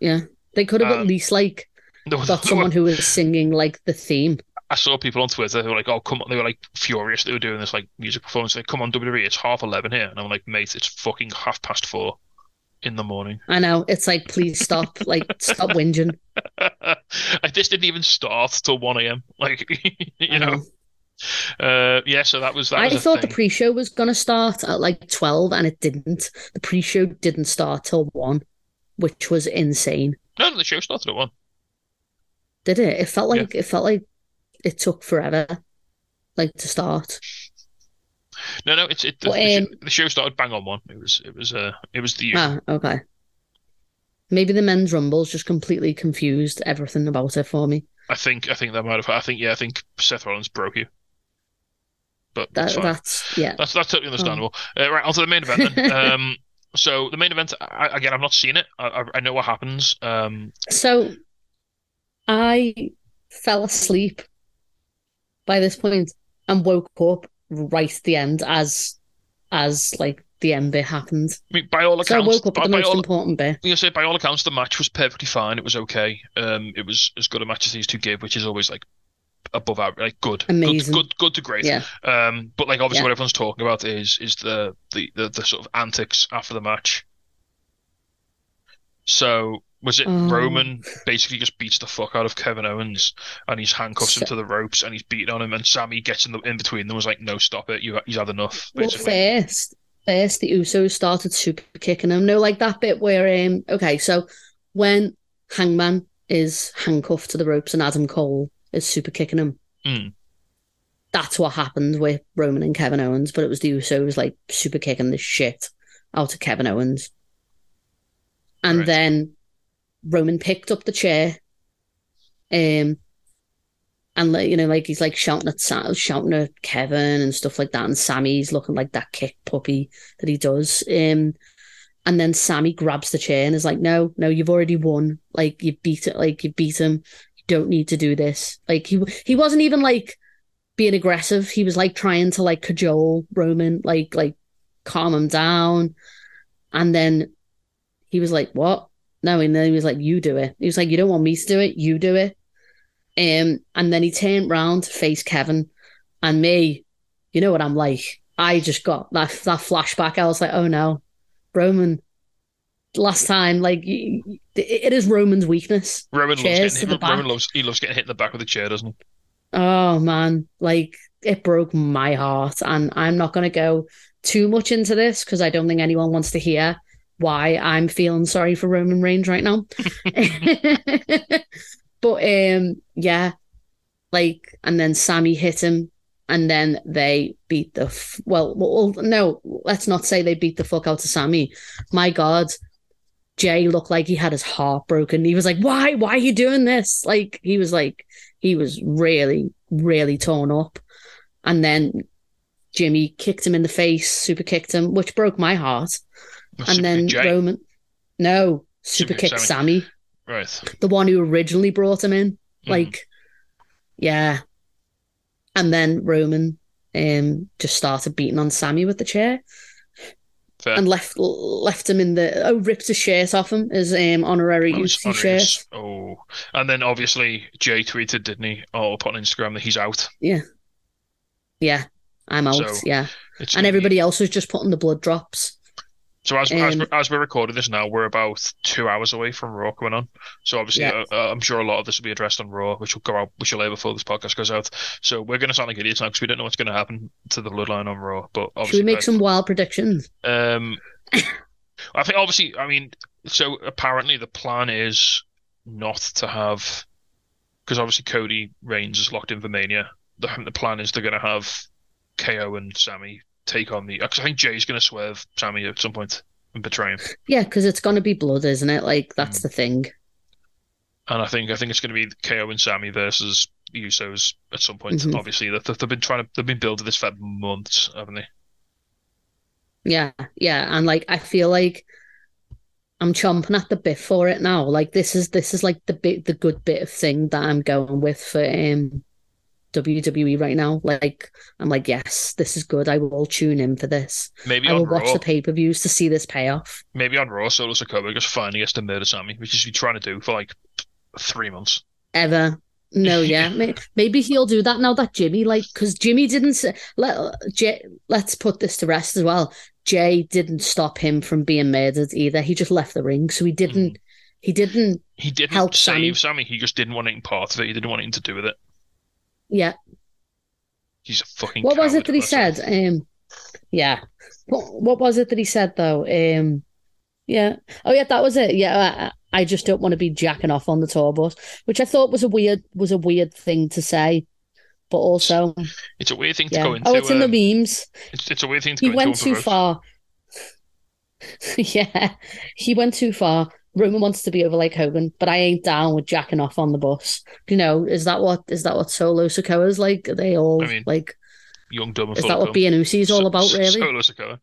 Yeah, they could have Um, at least like No, got someone who was singing like the theme. I saw people on Twitter who were like, "Oh, come on!" They were like furious. They were doing this like music performance. Like, "Come on, WWE! It's half eleven here," and I'm like, "Mate, it's fucking half past four in the morning." I know it's like, please stop, like stop whinging. I just didn't even start till one a.m. Like, you I know, uh, yeah. So that was that. I was thought the pre-show was going to start at like twelve, and it didn't. The pre-show didn't start till one, which was insane. no, the show started at one. Did it? It felt Yeah. like it felt like it took forever, like to start. No, no, it's it. The, the, um, show, the show started bang on one. It was it was uh it was the. Ah, okay. Maybe the men's rumbles just completely confused everything about it for me. I think I think that might have. I think yeah. I think Seth Rollins broke you. But That that's that's yeah. That's that's totally understandable. Uh, right, onto the main event then. um, so the main event, I, again, I've not seen it. I, I, I know what happens. Um, So I fell asleep by this point and woke up right at the end as as like the end bit happened. I mean, by all So I accounts, woke up by, at the most all, important bit. you say by all accounts, the match was perfectly fine. It was okay. Um, it was as good a match as these two give, which is always like above average, like good, Amazing. good, good, good to great. Yeah. Um, but like obviously Yeah. what everyone's talking about is is the, the the the sort of antics after the match. So was it Oh. Roman basically just beats the fuck out of Kevin Owens and he's handcuffs him to the ropes and he's beating on him and Sami gets in the in between them was like no stop it you he's had enough Well, first, first the Usos started super kicking him. No, like that bit where um okay, so when Hangman is handcuffed to the ropes and Adam Cole is super kicking him. Mm. That's what happened with Roman and Kevin Owens, but it was the Usos like super kicking the shit out of Kevin Owens. And Right. then Roman picked up the chair, um, and like you know, like he's like shouting at Sa- shouting at Kevin and stuff like that, and Sami's looking like that kick puppy that he does. Um, and then Sami grabs the chair and is like, "No, no, you've already won. Like you beat it. Like you beat him. You don't need to do this." Like he he wasn't even like being aggressive. He was like trying to like cajole Roman, like like calm him down. And then he was like, "What?" No, and then he was like, "You do it." He was like, "You don't want me to do it. You do it." Um, and then he turned round to face Kevin and me. You know what I'm like. I just got that that flashback. I was like, "Oh no, Roman." Last time, like it is Roman's weakness. Roman loves getting hit, Roman loves he loves getting hit in the back with a chair doesn't he Oh man, like it broke my heart, and I'm not going to go too much into this because I don't think anyone wants to hear why I'm feeling sorry for Roman Reigns right now. but um, yeah, like, and then Sami hit him, and then they beat the f- well, well, no, let's not say they beat the fuck out of Sami. My God. Jey looked like he had his heart broken. He was like, "Why? Why are you doing this?" Like he was like, he was really, really torn up. And then Jimmy kicked him in the face, super kicked him, which broke my heart. And Super then Jey. Roman, no, super Super kicked Sami. Sami, right the one who originally brought him in. Mhm. Like, Yeah. And then Roman um just started beating on Sami with the chair Fair. and left left him in the oh ripped his shirt off him his um honorary Oh, shirt. Oh, and then obviously Jey tweeted, didn't he? Oh, up on Instagram that he's out. Yeah. Yeah, I'm out. So, yeah. And everybody else was just putting the blood drops. So as as, um, we're, as we're recording this now, we're about two hours away from Raw coming on. So obviously, Yeah. uh, uh, I'm sure a lot of this will be addressed on Raw, which will go out, which will air before this podcast goes out. So we're going to sound like idiots now because we don't know what's going to happen to the Bloodline on Raw. But Should obviously, we make some wild predictions? Um, I think obviously, I mean, so apparently the plan is not to have, because obviously Cody Reigns is locked in for Mania. The the plan is they're going to have KO and Sami take on the. Because I think Jey's going to swerve Sami at some point and betray him. Yeah, because it's gonna be blood, isn't it? Like that's Mm. the thing. And I think I think it's going to be KO and Sami versus Usos at some point. Mhm. Obviously, they- they've been trying to they've been building this for months, haven't they? Yeah, yeah, and like I feel like I'm chomping at the bit for it now. Like this is this is like the bit the good bit of thing that I'm going with for um WWE right now. Like I'm like, yes, this is good. I will tune in for this. Maybe I will watch the pay per views to see this payoff. maybe on Raw, Solo Sikoa just finally gets to murder Sami, which he's been trying to do for like three months. Ever. No, yeah. Maybe he'll do that now that Jimmy, like, because Jimmy didn't say, let, Jey, let's put this to rest as well. Jey didn't stop him from being murdered either. He just left the ring. So he didn't, hmm. he didn't, He didn't Help save Sami. Sami. He just didn't want any part of it. He didn't want anything to do with it. Yeah. He's a fucking. What was it that he said? Um, yeah. What, what was it that he said though? Um, yeah. Oh yeah, that was it. Yeah. I, I just don't want to be jacking off on the tour bus, which I thought was a weird was a weird thing to say, but also It's a weird thing to go into. oh, it's in um, the memes. it's, it's a weird thing to go in. He went too far. yeah, he went too far. Roman wants to be over like Hogan, but I ain't down with jacking off on the bus. You know, is that what is that what Solo Sikoa's like? Are they all I mean, like? Young, dumb, Is that what being Usi's all about? so- Really? Solo Sikoa.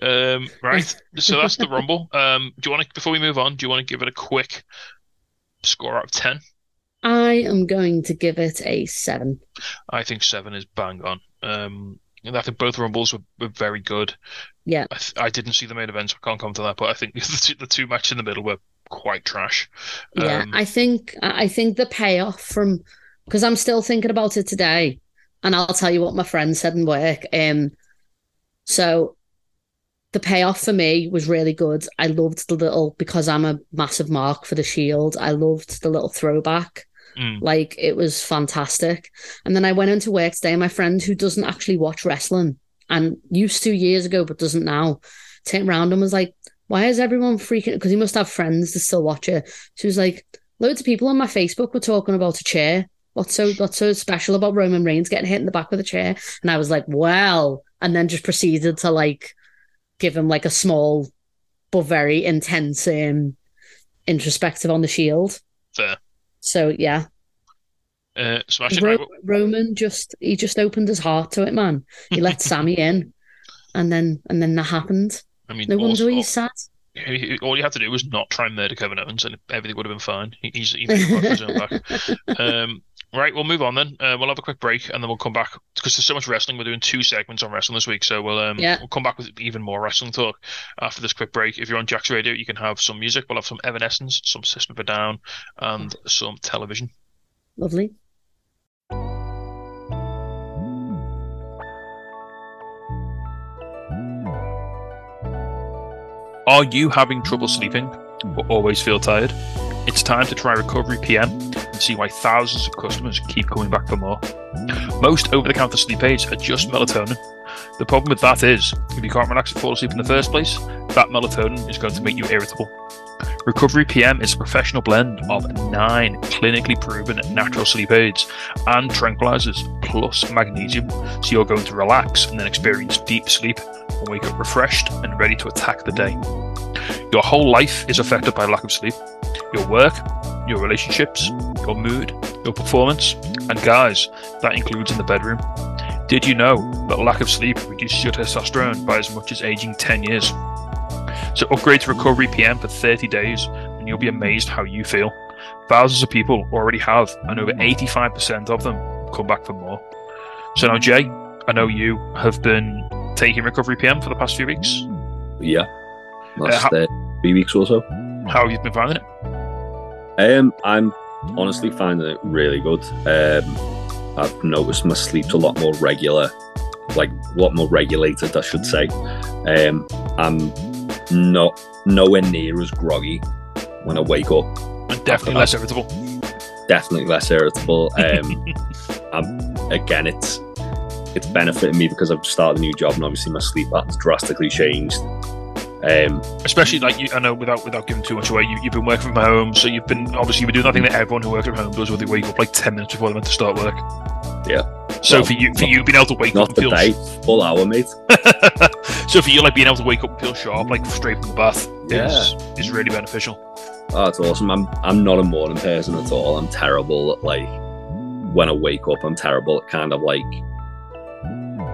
Um, right. so that's the Rumble. Um, do you want to before we move on? Do you want to give it a quick score out of ten? I am going to give it a seven. I think seven is bang on. Um, and I think both Rumbles were, were very good. Yeah. I, th- I didn't see the main event, so I can't comment on that. But I think the two, the two matches in the middle were quite trash. Yeah, Um, I think I think the payoff from because I'm still thinking about it today, and I'll tell you what my friend said in work. Um, so the payoff for me was really good. I loved the little because I'm a massive mark for the Shield. I loved the little throwback. Mm. Like it was fantastic. And then I went into work today, and my friend who doesn't actually watch wrestling and used to years ago but doesn't now, turned around and was like, "Why is everyone freaking?" Because he must have friends that still watch it. She was like, "Loads of people on my Facebook were talking about a chair. What's so what's so special about Roman Reigns getting hit in the back with a chair?" And I was like, "Well," and then just proceeded to like give him like a small but very intense um introspective on the Shield. Fair. So yeah, Uh, it. Ro- Right, Roman just he just opened his heart to it, man. He let Sami in, and then and then that happened. I mean, No wonder also- he's sad. all you had to do was not try and murder Kevin Owens, and everything would have been fine. He, he's he made it his own back. Um, right, we'll move on then. Uh, we'll have a quick break, and then we'll come back because there's so much wrestling. We're doing two segments on wrestling this week, so we'll um, Yeah. we'll come back with even more wrestling talk after this quick break. If you're on Jack's Radio, you can have some music. We'll have some Evanescence, some System of a Down, and some television. Lovely. Are you having trouble sleeping or always feel tired? It's time to try Recovery PM and see why thousands of customers keep coming back for more. Most over the counter sleep aids are just melatonin. The problem with that is, if you can't relax and fall asleep in the first place, that melatonin is going to make you irritable. Recovery PM is a professional blend of nine clinically proven natural sleep aids and tranquilizers plus magnesium, so you're going to relax and then experience deep sleep and wake up refreshed and ready to attack the day. Your whole life is affected by lack of sleep. Your work, your relationships, your mood, your performance, and guys, that includes in the bedroom. Did you know that lack of sleep reduces your testosterone by as much as aging 10 years? So upgrade to Recovery PM for 30 days and you'll be amazed how you feel. Thousands of people already have, and over 85% of them come back for more. So now, Jay, I know you have been taking Recovery PM for the past few weeks. Yeah. Last how- uh, three weeks or so. How have you been finding it? Um, I'm honestly finding it really good. Um, I've noticed my sleep's a lot more regular, like a lot more regulated, I should say. Um, I'm not nowhere near as groggy when I wake up. And definitely less irritable. Definitely less irritable. Um, I'm, again, it's it's benefiting me because I've started a new job and obviously my sleep pattern's drastically changed. Um, Especially like you, I know without without giving too much away, you, you've been working from home, so you've been obviously you've been doing that thing that everyone who works from home does, where they wake up like ten minutes before they're meant to start work. Yeah. So Well, for you, for not- you being able to wake up not and feel full hour, mate. so for you like being able to wake up and feel sharp, like straight from the bath, is is really beneficial. Oh, it's awesome. I'm I'm not a morning person at all. I'm terrible at like when I wake up. I'm terrible at kind of like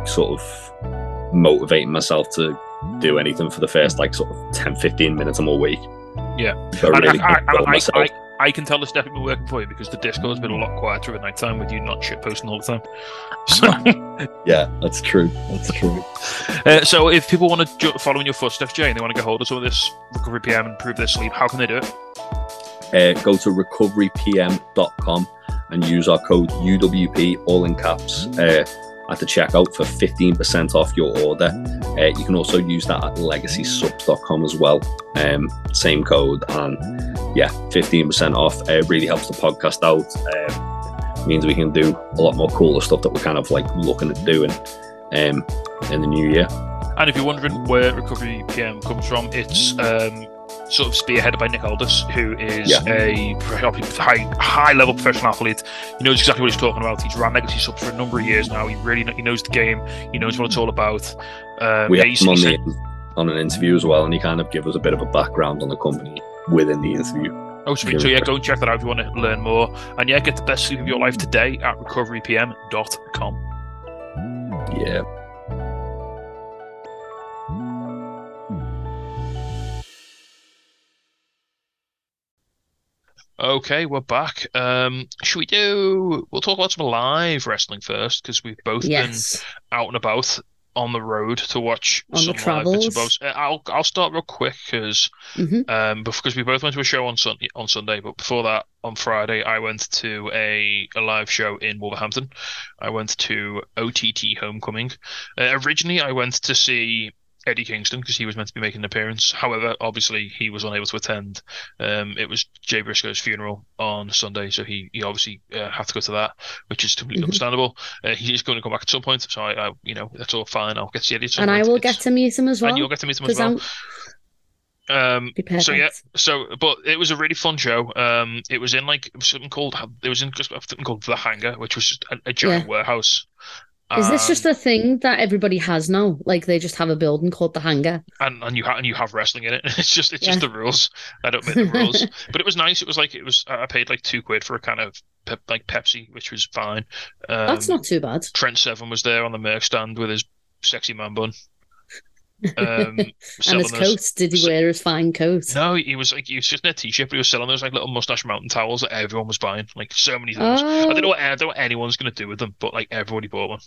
sort of motivating myself to do anything for the first like sort of 10, 15 minutes I'm week. Yeah. So I really I, I, I. Can tell it's definitely been working for you because the Discord's been a lot quieter at night time with you not shit posting all the time. So, yeah, that's true. That's true. uh, so if people want to ju- follow in your footsteps, Jay, and they want to get hold of some of this recovery PM and improve their sleep, how can they do it? Uh, go to recoverypm.com and use our code UWP, all in caps, uh, at the checkout for 15% off your order. Uh, you can also use that at legacysubs.com as well. Um, same code, and yeah, 15% off. Uh, really helps the podcast out. Um, means we can do a lot more cooler stuff that we're kind of like looking at doing um, in the new year. And if you're wondering where Recovery PM comes from, it's um, sort of spearheaded by Nick Aldis, who is Yeah. a high, high level professional athlete. He knows exactly what he's talking about. He's ran legacy subs for a number of years now. He really he knows the game. He knows what it's all about. Um, we had him on, the, on an interview as well, and he kind of gave us a bit of a background on the company within the interview. Oh, sweet. So yeah, go and check that out if you want to learn more. And yeah, get the best sleep of your life today at recoverypm.com. Yeah. Okay, we're back. Um, should we do? We'll talk about some live wrestling first because we've both Yes. been out and about on the road to watch On some live bits and bobs. Uh, I'll I'll start real quick because hmm um because we both went to a show on Sun on Sunday, but before that on Friday I went to a a live show in Wolverhampton. I went to OTT Homecoming. Uh, originally I went to see Eddie Kingston because he was meant to be making an appearance. However, obviously he was unable to attend. Um, it was Jay Briscoe's funeral on Sunday, so he he obviously uh, had to go to that, which is completely Mhm. understandable. Uh, he is going to come back at some point, so I, I you know that's all fine. I'll get to see Eddie. And I will It's- get to meet him as well. and you'll get to meet him as well. I'm Um, so yeah, so but it was a really fun show. Um, it was in like something called it was in something called the Hangar, which was just a, a giant Yeah. warehouse. Is this just Um, a thing that everybody has now? Like they just have a building called the hangar. and and you have and you have wrestling in it. It's just it's just the rules. I don't make the rules, but it was nice. It was like it was. I paid like two quid for a kind of pep, like Pepsi, which was fine. Um, That's not too bad. Trent Seven was there on the merch stand with his sexy man bun. Um, and his coat. Did he wear his fine coat? No, he was like he was just in a t-shirt, but he was selling those like little mustache mountain towels that everyone was buying. Like so many things. I don't know Oh, what I don't know what anyone's gonna do with them, but like everybody bought one.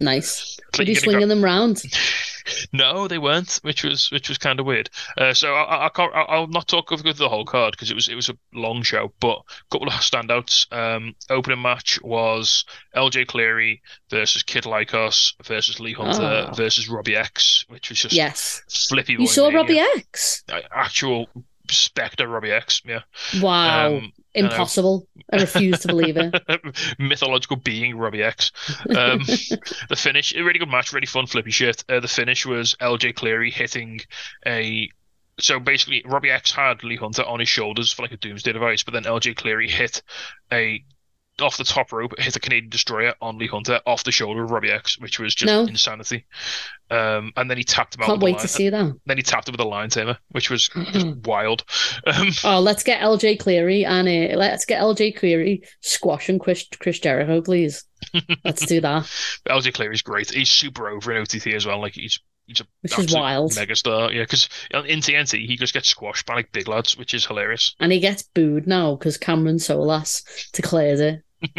nice. It's Were you swinging them round? no, they weren't, which was which was kind of weird. Uh, so I, I, can't, I- I'll not talk over the whole card because it was it was a long show, but a couple of standouts. Um, opening match was LJ Cleary versus Kid Lykos versus Lee Hunter Ah. versus Robbie X, which was just Yes. flippy. You saw. Robbie X? Actual Spectre Robbie X, yeah. Wow. Um. Impossible. I refuse to believe it. mythological being Robbie X. Um, the finish, a really good match, really fun flippy shit. Uh, the finish was LJ Cleary hitting a. So basically, Robbie X had Lee Hunter on his shoulders for like a doomsday device, but then LJ Cleary hit a off the top rope, hit a Canadian destroyer on Lee Hunter off the shoulder of Robbie X, which was just No. insanity. Um, and then he tapped him out. Can't with wait line- to see that. Then he tapped him with a Lion Tamer, which was just wild. Um, Oh, let's get LJ Cleary and uh, let's get LJ Cleary squashing Chris, Chris Jericho, please. Let's do that. LJ Cleary's great. He's super over in OTT as well. Like he's he's a Which is wild. megastar. Yeah, because in TNT he just gets squashed by like big lads, which is hilarious. And he gets booed now because Cameron Solas declared it.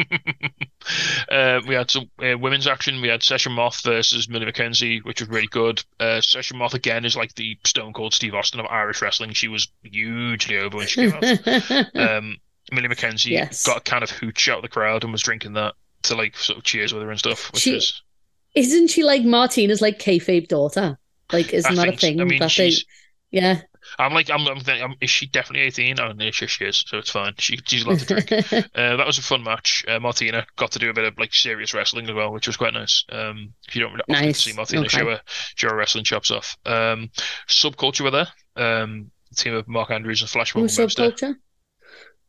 uh, we had some uh, women's action. We had Session Moth versus Millie McKenzie, which was really good. Uh, Session Moth again is like the Stone Cold Steve Austin of Irish wrestling. She was hugely over when she came out. um, Millie McKenzie Yes. got a kind of hooch out of the crowd and was drinking that to like sort of cheers with her and stuff, which She- was Isn't she like Martina's like kayfabe daughter? Like, isn't I that a think so. thing? I mean, that they, yeah. I'm like, I'm, I'm thinking, is she definitely 18? Oh, no, she, she is, so it's fine. She, she's allowed to drink. Uh, that was a fun match. Uh, Martina got to do a bit of like serious wrestling as well, which was quite nice. Um, if you don't really Nice. see Martina Okay. show her show her wrestling chops off. Um, Subculture were there. Um, the team of Mark Andrews and Flash Morgan subculture?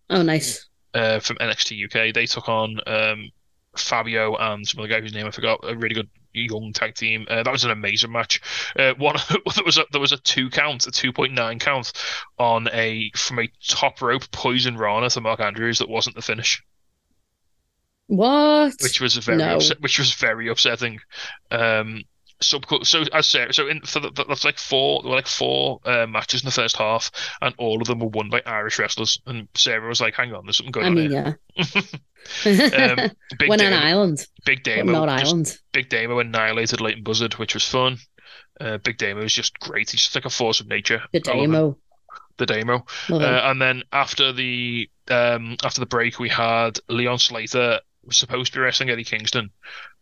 Oh, nice. uh, from NXT UK. They took on um, Fabio and some other guy whose name I forgot. A really good young tag team. Uh, that was an amazing match. Uh, one there was a there was a two count, a two point nine count on a from a top rope poison Rana to Mark Andrews that wasn't the finish. What? which was very No. upset, which was very upsetting. Um, sub so as Sarah, so in for the, that's like four there were like four uh, matches in the first half, and all of them were won by Irish wrestlers. And Sarah was like, "Hang on, there's something going I on mean, here." yeah. Um, Big when Damo, island, Big Damo, not island. Big Damo annihilated Leighton Buzzard, which was fun. Uh, Big Damo was just great. He's just like a force of nature. The demo. The Damo. Uh, and then after the um, after the break, we had Leon Slater was supposed to be wrestling Eddie Kingston,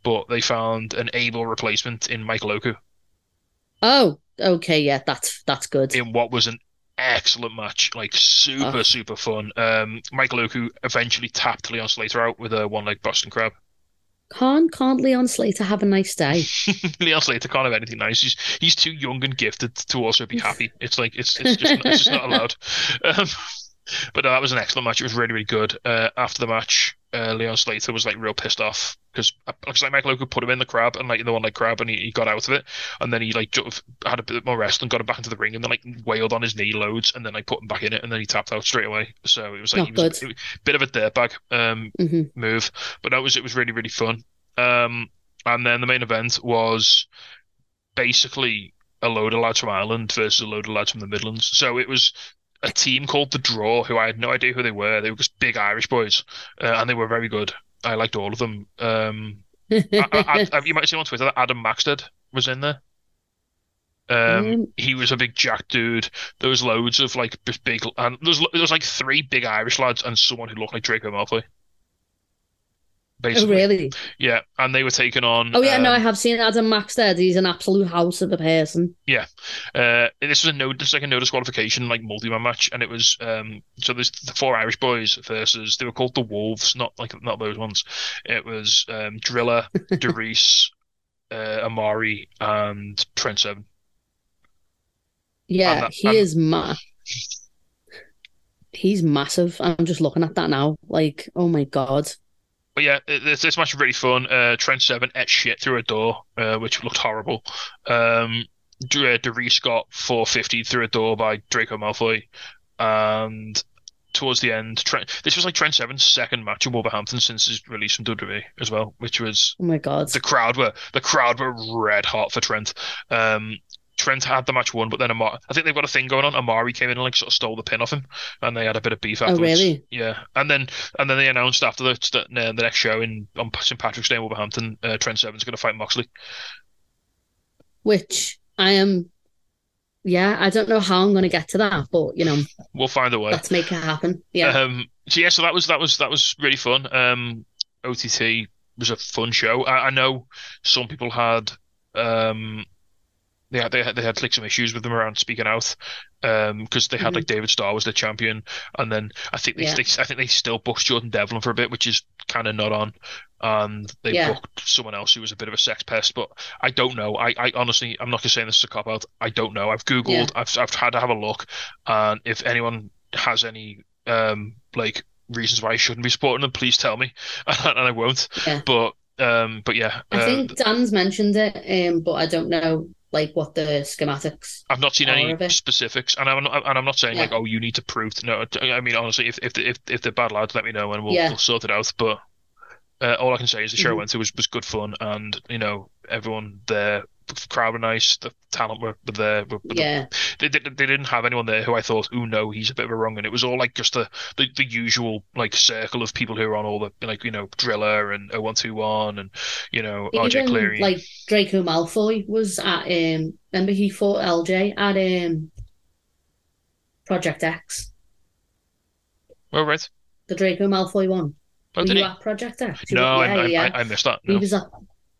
but they found an able replacement in Michael Oku oh, okay, yeah, that's that's good. in what was an excellent match, like super Oh. super fun. Um, Michael Oku eventually tapped Leon Slater out with a one leg Boston Crab. Can't can't Leon Slater have a nice day? Leon Slater can't have anything nice. He's he's too young and gifted to also be happy. It's like it's it's just it's just not allowed. Um, but no, that was an excellent match. It was really really good. Uh, after the match, uh, Leon Slater was like real pissed off because looks like Michael Oku put him in the crab and like the one leg crab and he, he got out of it and then he like had a bit more rest and got him back into the ring and then like wailed on his knee loads and then like put him back in it and then he tapped out straight away. So it was like Not he was a bit of a dirtbag. Um, hmm move. But that was it was really really fun. Um, and then the main event was basically a load of lads from Ireland versus a load of lads from the Midlands. So it was a team called the Draw, who I had no idea who they were. They were just big Irish boys, uh, and they were very good. I liked all of them. Um, I, I, you might see on Twitter that Adam Maxted was in there. Um, Um, he was a big jack dude. There was loads of like big, and there was there was like three big Irish lads and someone who looked like Draco Malfoy. Oh, really? yeah, and they were taken on. Oh, yeah. no, um, I have seen Adam Maxted. He's an absolute house of a person. Yeah, uh, this was a no, this was like a no disqualification, like multi-man match, and it was um. So there's the four Irish boys versus they were called the Wolves, not like not those ones. It was um Drilla, Derice, uh, Amari, and Trent Seven. Yeah, that- he and- is ma. He's massive. I'm just looking at that now. Like, oh my god. But yeah, this, this match was really fun. Uh, Trent Seven ate shit through a door, uh, which looked horrible. Um, uh, Derice got 450 through a door by Draco Malfoy, and towards the end, Trent. This was like Trent Seven's second match in Wolverhampton since his release from WWE as well, which was Oh my god. the crowd were the crowd were red hot for Trent. Um, Trent had the match won, but then Amari, I think they've got a thing going on. Amari came in and like sort of stole the pin off him, and they had a bit of beef Oh, really? Yeah, and then and then they announced after the that, the next show in on St Patrick's Day in Wolverhampton, uh, Trent Seven's going to fight Moxley. Which I am. Yeah, I don't know how I'm going to get to that, but you know, We'll find a way. let's make it happen. Yeah. Um, so yeah, so that was that was that was really fun. Um, OTT was a fun show. I, I know some people had um, they had they had they had like some issues with them around speaking out, um, because they had Mhm. like David Starr was the champion, and then I think they, Yeah. they I think they still booked Jordan Devlin for a bit, which is kind of not on, and they Yeah. booked someone else who was a bit of a sex pest. But I don't know. I, I honestly I'm not gonna say this is a cop out. I don't know. I've googled. I've I've had to have a look, and if anyone has any um like reasons why I shouldn't be supporting them, please tell me, and I won't. Yeah. But um, but yeah, I uh, think Dan's mentioned it, um, but I don't know like what the schematics. I've not seen any specifics, and I'm not, and I'm not saying Yeah. like, oh, you need to prove. No, I mean honestly, if if if if they're bad lads, let me know and we'll, Yeah. we'll sort it out. But uh, all I can say is the show I Mhm. went to was was good fun, and you know everyone there crowd were nice. The talent were, were there. Were, Yeah. they, they, they didn't have anyone there who I thought, oh no, he's a bit of a wrong. And it was all like just the, the, the usual like circle of people who are on all the like you know Drilla and 0121 and you know RJ Cleary. like Draco Malfoy was at um remember he fought LJ at um Project X. oh right. The Draco Malfoy one. Oh, Were did you he? at Project X? No, I, yeah, I, yeah. I, I missed that. He No. was at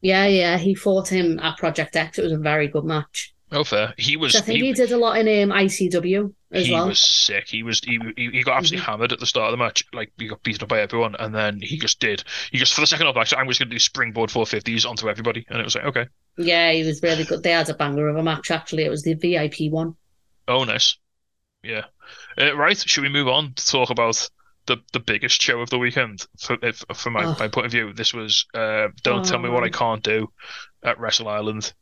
yeah, yeah. He fought him at Project X. It was a very good match. Oh, fair. He was. So I think he, he, did a lot in um, ICW as he well. Mm-hmm. was sick. He was he, he, he got absolutely hammered at the start of the match. Like he got beaten up by everyone, and then he just did. He just for the second off match, I'm just going to do springboard 450s onto everybody, and it was like okay, Yeah, he was really good. They had a banger of a match actually. It was the VIP one. oh nice, yeah. Uh, right, should we move on to talk about the the biggest show of the weekend? For from my, Oh. my point of view, this was uh, don't tell me what I Oh. can't do at Wrestle Island.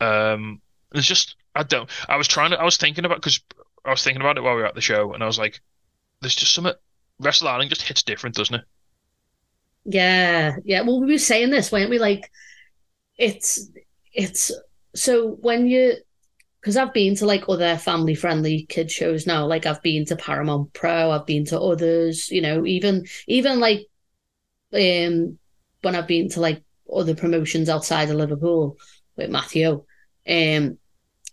Um, it's just I don't. I was trying to. I was thinking about because I was thinking about it while we were at the show, and I was like, there's just something. Wrestle Island just hits different, doesn't it? Yeah, yeah. Well, we were saying this, weren't we? Like, it's it's so when you because I've been to like other family friendly kid shows now. Like I've been to Paramount Pro, I've been to others. You know, even even like um when I've been to like other promotions outside of Liverpool with Matthew, um,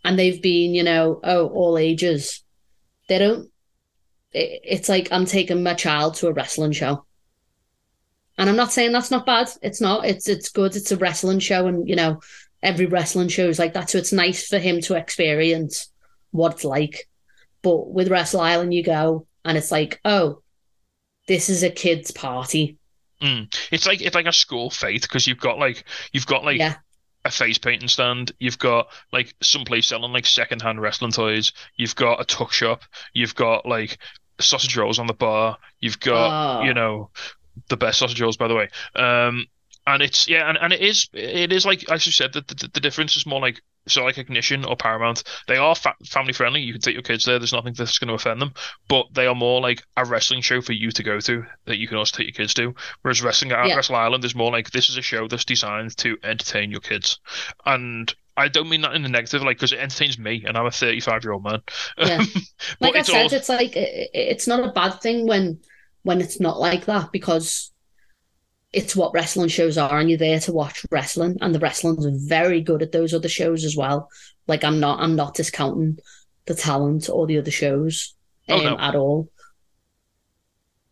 and they've been you know oh all ages. They don't. It, it's like I'm taking my child to a wrestling show. And I'm not saying that's not bad. It's not. It's it's good. It's a wrestling show, and you know, every wrestling show is like that. So it's nice for him to experience what it's like. But with Wrestle Island, you go and it's like, oh, this is a kid's party. Mm. It's like it's like a school fete because you've got like you've got like Yeah. a face painting stand. You've got like some place selling like secondhand wrestling toys. You've got a tuck shop. You've got like sausage rolls on the bar. You've got Oh. you know the best sausage rolls by the way. Um, and it's yeah, and, and it is it is like as you said the, the the difference is more like so like Ignition or Paramount. They are fa- family friendly. You can take your kids there. There's nothing that's going to offend them. But they are more like a wrestling show for you to go to that you can also take your kids to. Whereas wrestling at Yeah. Wrestle Island is more like this is a show that's designed to entertain your kids. And I don't mean that in the negative, like because it entertains me, and I'm a 35 year old man. Yeah. Like I said, all it's like it's not a bad thing when when it's not like that because it's what wrestling shows are, and you're there to watch wrestling, and the wrestling's very good at those other shows as well. Like I'm not, I'm not discounting the talent or the other shows Oh, um, no. at all.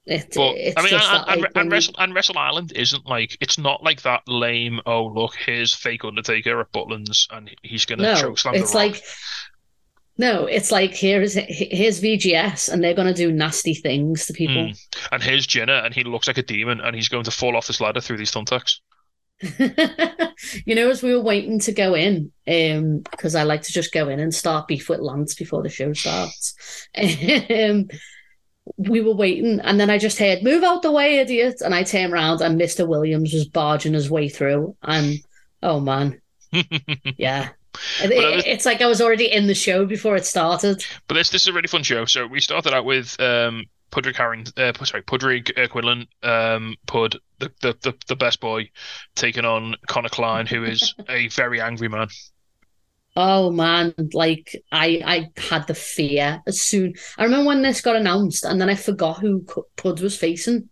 It, But I mean, and, and, and, Wrestle, and Wrestle Island isn't like it's not like that lame. Oh look, here's fake Undertaker at Butlin's, and he's gonna no, choke slam it's the Rock. like no, it's like here's here's VGS, and they're gonna do nasty things to people. Mm. and here's Jenna, and he looks like a demon, and he's going to fall off this ladder through these thumbtacks. you know, as we were waiting to go in, um, because I like to just go in and start beef with Lance before the show starts. um, we were waiting, and then I just heard, "Move out the way, idiot!" And I turned around, and Mister Williams was barging his way through, and oh man, yeah. Was- it's like I was already in the show before it started. But this this is a really fun show. So we started out with um Pudrig Harring, uh, sorry, Pudrig uh, Quinlan, um, Pud, the, the the the best boy, taking on Connor Klein, who is a very angry man. Oh man, like I I had the fear as soon. I remember when this got announced, and then I forgot who Pud was facing,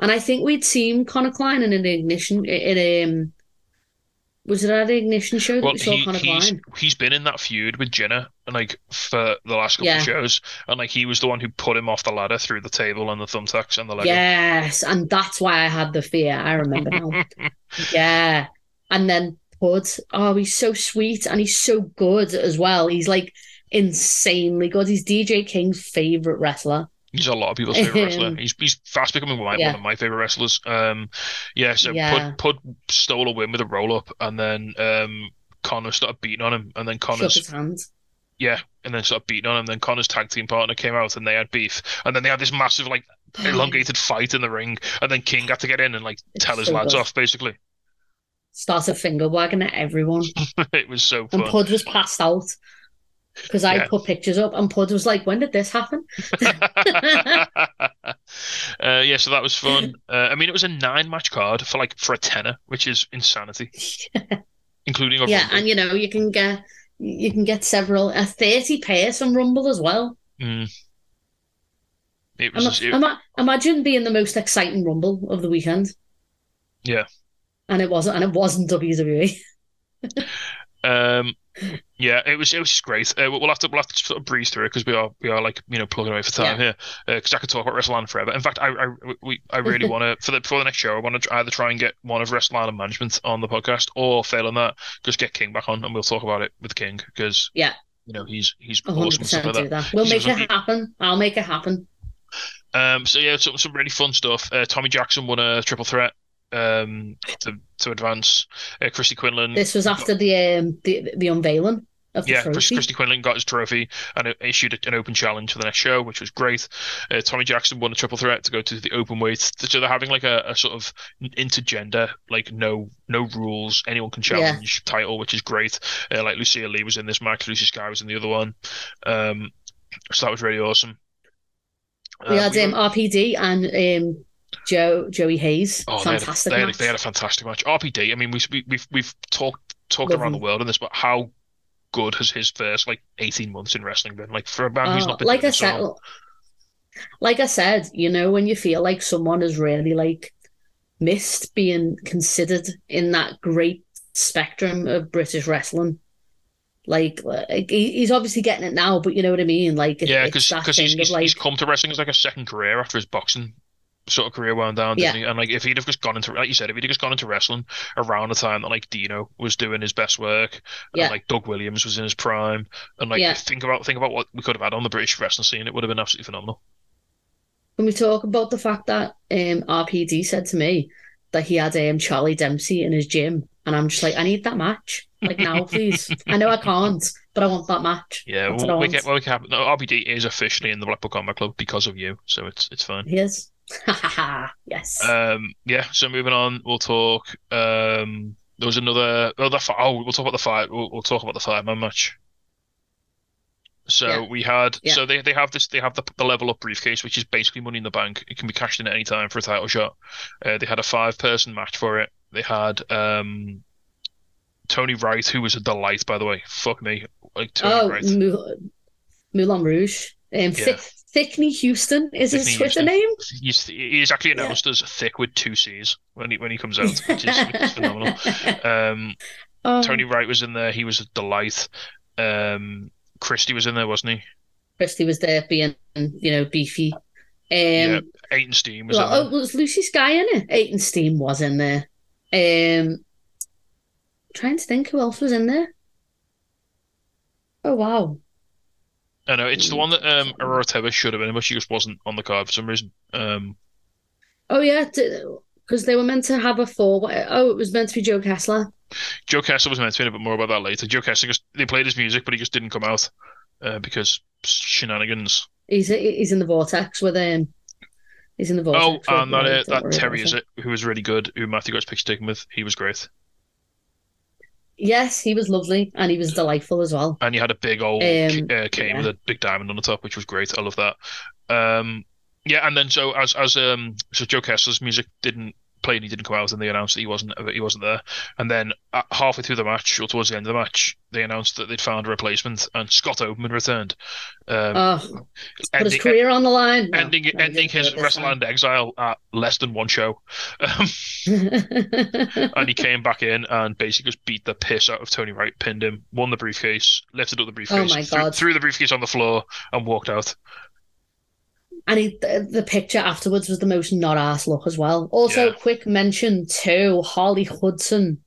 and I think we'd seen Connor Klein in an ignition. In um, was it at an ignition show that Well, we saw he, Connor he's Klein? he's been in that feud with Jenna, and like for the last couple Yeah. of shows, and like he was the one who put him off the ladder through the table and the thumbtacks and the leg. Yes, and that's why I had the fear. I remember now. yeah, and then Pud. Oh, he's so sweet and he's so good as well. He's like insanely good. He's DJ King's favorite wrestler. He's a lot of people's favorite wrestler. He's he's fast becoming my, yeah. one of my favorite wrestlers. Um, yeah. So Yeah. Pud Pud stole a win with a roll up, and then um Connor started beating on him, and then Connor's yeah, and then started beating on him. Then Connor's tag team partner came out, and they had beef, and then they had this massive like elongated fight in the ring, and then King had to get in and like It's tell his lads good. off. Basically, started finger wagging at everyone. it was so fun. And. Pud was passed out because I Yeah. put pictures up, and Pud was like, "When did this happen?" uh, yeah, so that was fun. Uh, I mean, it was a nine match card for like for a tenner, which is insanity. including Yeah, Rumble. and you know you can get you can get several a thirty person rumble as well. Mm. It Ima- was it- ima- imagine being the most exciting rumble of the weekend. Yeah. and it wasn't, and it wasn't WWE. Um, yeah, it was it was just great. Uh, we'll have to we'll have to sort of breeze through it because we are we are like you know plugging away for time here. Because I could talk about WrestleMania forever. In fact, I I we I really want to for the for the next show I want to either try and get one of WrestleMania management on the podcast or failing that just get King back on and we'll talk about it with King because Yeah. you know he's he's A hundred awesome and stuff like that. that. We'll He's make it happen. I'll make it happen. Um, so yeah, some some really fun stuff. Uh, Tommy Jackson won a triple threat um to to advance. Uh, Christy Quinlan This was after the um the the unveiling of the Yeah, trophy. Christy Quinlan got his trophy and issued an open challenge for the next show, which was great. Uh, Tommy Jackson won a triple threat to go to the open weight. So they're having like a, a sort of intergender, like no no rules, anyone can Yeah. challenge title, which is great. Uh, like Lucia Lee was in this match, Lucy Sky was in the other one. Um, so that was really awesome. we Uh, had we um, RPD and um Joe Joey Hayes. Oh, they had, a, Fantastic they, had a, they had a fantastic match. RPD. I mean, we, we, we've we've talked talked around the world on this, but how good has his first like eighteen months in wrestling been? Like for a man who's Oh, not been like I so said, like I said, you know, when you feel like someone is really like missed being considered in that great spectrum of British wrestling. Like, like he's obviously getting it now, but you know what I mean. Like, Yeah, because he's, he's, like, he's come to wrestling as like a second career after his boxing sort of career wound down, didn't Yeah. he? And like if he'd have just gone into like you said, if he'd have just gone into wrestling around the time that like Dino was doing his best work, Yeah. and like Doug Williams was in his prime, and like Yeah. think about think about what we could have had on the British wrestling scene, it would have been absolutely phenomenal. When we talk about the fact that um, RPD said to me that he had um, Charlie Dempsey in his gym, and I'm just like, I need that match, like now, please. I know I can't, but I want that match. Yeah, That's what well, we get well, we can have, no, RPD is officially in the Blackpool Combat Club because of you, so it's it's fine. He is. yes. Um, yeah. So moving on, we'll talk. Um, there was another. Oh, fi- oh, we'll talk about the five. We'll, we'll talk about the five man match. So Yeah. we had. Yeah. So they, they have this. They have the, the level up briefcase, which is basically money in the bank. It can be cashed in at any time for a title shot. Uh, they had a five person match for it. They had um, Tony Wright, who was a delight, by the way. Fuck me, like Tony oh, Wright. Moulin Rouge. Um, Thi- Thickney Houston is his Twitter Houston. name. He's, he's actually Yeah. announced as thick with two C's when he when he comes out, which is, which is phenomenal. Um, Oh, Tony Wright was in there. He was a delight. Um, Christie was in there, wasn't he? Christy was there being, you know, beefy. Um, yeah. Aiton Steam was well, oh, was Lucy Sky in it? Aiton Steam was in there. Um, trying to think who else was in there. Oh wow. I know it's the one that um. Aurora Tebas should have been, but she just wasn't on the card for some reason. Um, Oh yeah, because they were meant to have a four. Oh, it was meant to be Joe Kessler. Joe Kessler was meant to be in a bit more about that later. Joe Kessler just they played his music, but he just didn't come out uh, because shenanigans. He's he's in the vortex with him. He's in the vortex. Oh, and that uh, that Terry is it, who was really good, who Matthew got his picture taken with. He was great, Yes, he was lovely and he was delightful as well. and he had a big old Um, uh, cane yeah. with a big diamond on the top, which was great. I love that. Um, yeah, and then so as as um so Joe Kessler's music didn't play and he didn't come out, and they announced that he wasn't he wasn't there. And then halfway through the match, or towards the end of the match, they announced that they'd found a replacement, and Scott Oberman returned. Um, Oh, put his ending, career on the line. No, ending, no, ending his WrestleLand exile at less than one show. Um, and he came back in and basically just beat the piss out of Tony Wright, pinned him, won the briefcase, lifted up the briefcase, Oh my threw, threw the briefcase on the floor, and walked out. And he, the, the picture afterwards was the most not ass look as well. Also, Yeah. quick mention to Harley Hudson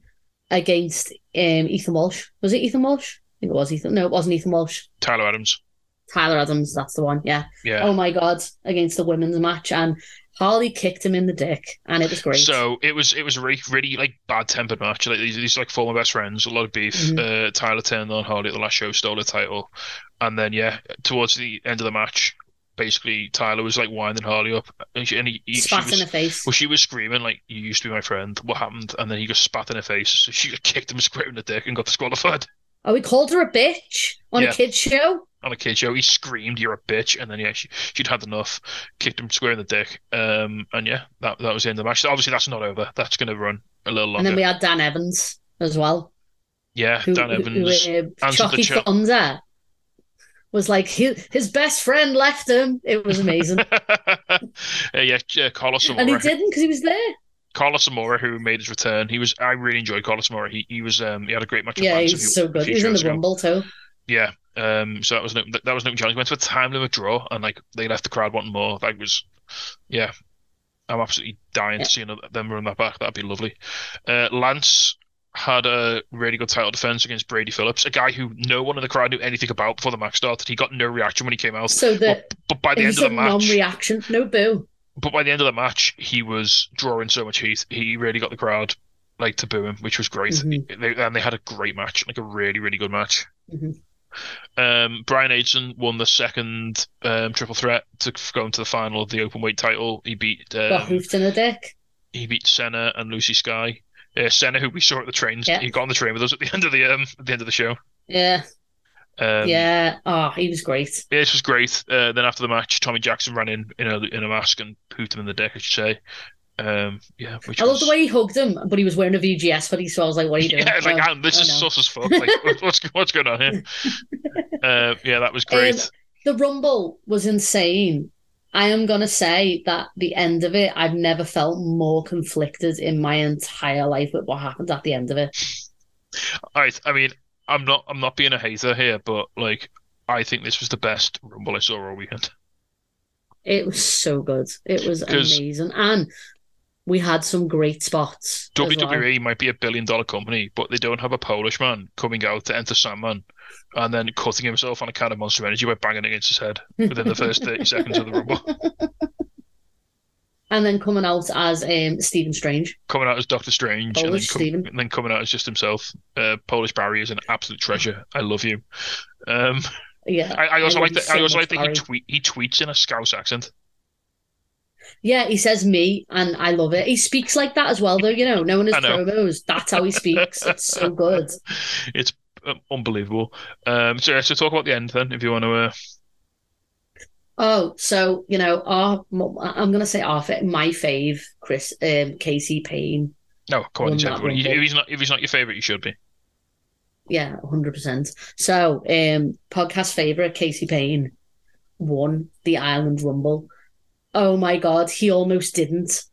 against um, Ethan Walsh. Was it Ethan Walsh? I think it was Ethan. No, it wasn't Ethan Walsh. Tyler Adams. Tyler Adams, that's the one. Yeah. Yeah. Oh my God, against the women's match. And Harley kicked him in the dick, and it was great. So it was it was a really really like bad tempered match. Like these, these like former best friends, a lot of beef. Mhm. Uh, Tyler turned on Harley at the last show, stole the title, and then yeah, towards the end of the match, basically Tyler was like winding Harley up, and, she, and he, he Spat in was the face. well, she was screaming like, "You used to be my friend. What happened?" And then he just spat in her face. So she just kicked him square in the dick and got disqualified Oh, he called her a bitch on Yeah. a kid's show. on a kid show. He screamed, "You're a bitch!" And then yeah, she she'd had enough, kicked him square in the dick. Um, and yeah, that that was the end of the match. So obviously, that's not over. That's going to run a little longer. And then we had Dan Evans as well. Yeah, who, Dan Evans. who, uh, answered the Chucky cho- Thunder was like his, his best friend left him. It was amazing, uh, yeah, uh, Carlos and he didn't because he was there. Carlos Zamora, who made his return. He was. I really enjoyed Carlos Zamora. He he was. Um, he had a great match. Yeah, he's so good. He was in the ago. Rumble too. Yeah. Um. So that was no. That was no challenge. He went to a time limit draw, and like they left the crowd wanting more. That was, yeah. I'm absolutely dying to see another, them run that back. That'd be lovely. Uh, Lance had a really good title defense against Brady Phillips, a guy who no one in the crowd knew anything about before the match started. He got no reaction when he came out. So the But, but by the end of the match, non-reaction, no boo. but by the end of the match, he was drawing so much heat. He really got the crowd like to boo him, which was great. Mhm. They, and they had a great match, like a really, really good match. Mhm. Um, Brian Aitson won the second um, triple threat to go into the final of the open weight title. He beat Got um, hoofed in the dick. he beat Senna and Lucy Sky. Uh, Senna, who we saw at the trains, Yeah. he got on the train with us at the end of the um, at the end of the show. Yeah, Um, yeah. Oh, he was great. Yeah, this was great. Uh, then after the match, Tommy Jackson ran in in a in a mask and pooped him in the deck, I should say. Um, yeah, I love the way he hugged him, but he was wearing a VGS hoodie, so I was like, "What are you doing?" yeah, like Oh, this oh, is no. sus as fuck. Like, what's what's going on here? Uh, yeah, that was great. Um, the Rumble was insane. I am gonna say that the end of it, I've never felt more conflicted in my entire life with what happened at the end of it. All right, I mean, I'm not I'm not being a hater here, but like, I think this was the best Rumble I saw all weekend. It was so good. It was amazing, and we had some great spots. as well. WWE might be a billion dollar company, but they don't have a Polish man coming out to enter Sandman and then cutting himself on a can of Monster Energy by banging against his head within the first 30 seconds of the Rumble. and then coming out as um, Stephen Strange. Coming out as Doctor Strange and then, com- Stephen. and then coming out as just himself. Uh, Polish Barry is an absolute treasure. I love you. Um, Yeah, I, I also love like that. you I also like that he tweet he tweets in a Scouse accent. Yeah, he says me, and I love it. He speaks like that as well, though. You know, knowing his I know. promos, that's how he speaks. It's so good. It's unbelievable. Um, so, so talk about the end then, if you want to. Uh, Oh, so you know, our I'm gonna say our my fave, Chris, um, Casey Payne. no, come on, Won he's that everybody. Rumble. If he's not, if he's not your favorite, you should be. Yeah, hundred percent. So, um, podcast favorite Casey Payne won the Ireland Rumble. Oh my god, he almost didn't,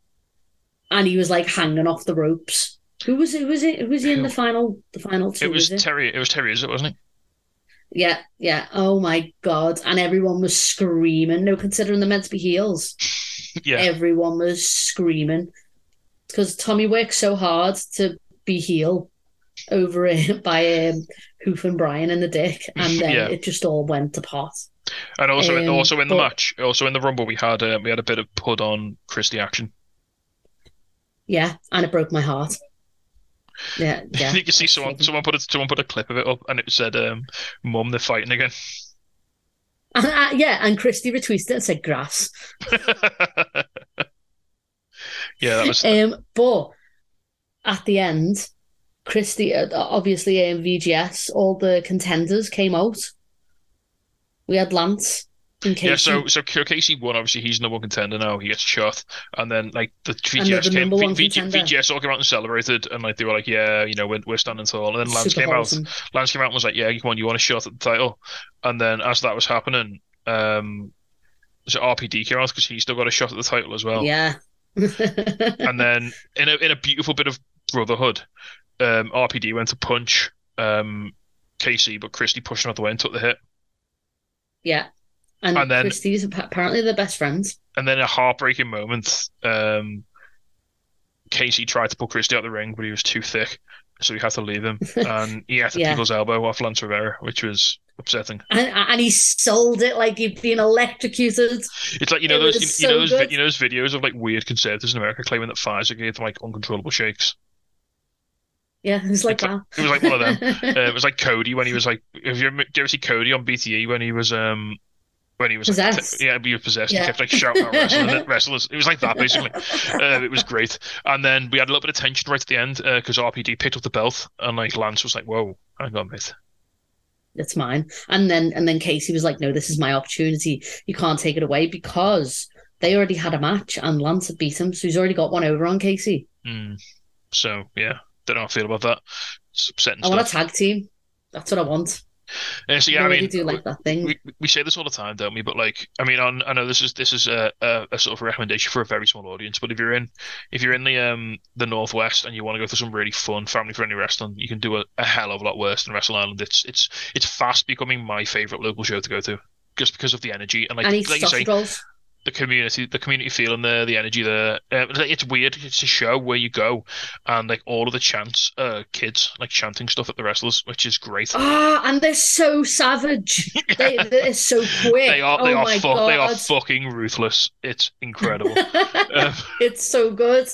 and he was like hanging off the ropes. Who was it? Who was it? Who was he in the final? The final two? It was it? Terry. It was Terry, is it wasn't it? Yeah, yeah. Oh my god! And everyone was screaming. No, considering they're meant to be heels. Yeah. everyone was screaming because Tommy worked so hard to be heel over it by um, Hoof and Brian and the Dick, and then Yeah. it just all went to pot. And also, Um, also in the match, also in the Rumble, we had uh, we had a bit of put on Christie action. Yeah, and it broke my heart. Yeah, yeah. you can see someone someone put a, someone put a clip of it up, and it said, um, "Mum, they're fighting again." And, uh, yeah, and Christy retweeted it and said grass. yeah, that was Um, but at the end, Christy, uh, obviously, um, VGS, all the contenders came out. We had Lance. Yeah. So so Casey won. Obviously, he's number one contender now. He gets shot, and then like the VGS came. one V- VGS all came out and celebrated, and like they were like, "Yeah, you know, we're, we're standing tall." And then Lance Super came out. Lance came out and was like, "Yeah, come on, you want a shot at the title?" And then as that was happening, um, it RPD came out because he still got a shot at the title as well. Yeah. And then in a in a beautiful bit of brotherhood, um, RPD went to punch um Casey, but Christie pushed him out the way and took the hit. yeah. And, And then- Christy's apparently they're best friends. And then a heartbreaking moment, um, Casey tried to pull Christie out the ring, but he was too thick, so he had to leave him, and he had to Yeah. people's elbow off Lance Rivera, which was upsetting. And, and he sold it like he'd been electrocuted. It's like you know It those you, you know those you know those videos of like weird conservatives in America claiming that Pfizer gave them like uncontrollable shakes. Yeah, it was like It's that. It was like one of them. Uh, it was like Cody when he was like, if you, ever, do you ever see Cody on BTE when he was um when he was like, yeah, he was possessed. Yeah. He kept like shouting out wrestling, wrestlers. It was like that basically. Uh, it was great. And then we had a little bit of tension right at the end because RPD picked up the belt and like Lance was like, "Whoa, hang on, mate." it's mine. And then and then Casey was like, No, this is my opportunity. You can't take it away because they already had a match and Lance had beat him, so he's already got one over on Casey. Mm. So yeah, don't know how I feel about that. It's upsetting I want a tag team. That's what I want. Uh, so yeah, I mean, do like we, we say this all the time, don't we? But like, I mean, on, I know this is this is a, a, a sort of recommendation for a very small audience. But if you're in if you're in the um the northwest and you want to go for some really fun family friendly wrestling, you can do a, a hell of a lot worse than Wrestle Island. It's it's it's fast becoming my favorite local show to go to. Just because of the energy and like, need like you say, rolls. The community, the community feeling there, the energy there. Uh, it's like- it's weird. It's a show where you go and like all of the chants, uh, kids like chanting stuff at the wrestlers, which is great. Ah, and they're so savage. They, they're so quick. They are, they oh are, fu- they are fucking ruthless. It's incredible. um, it's so good.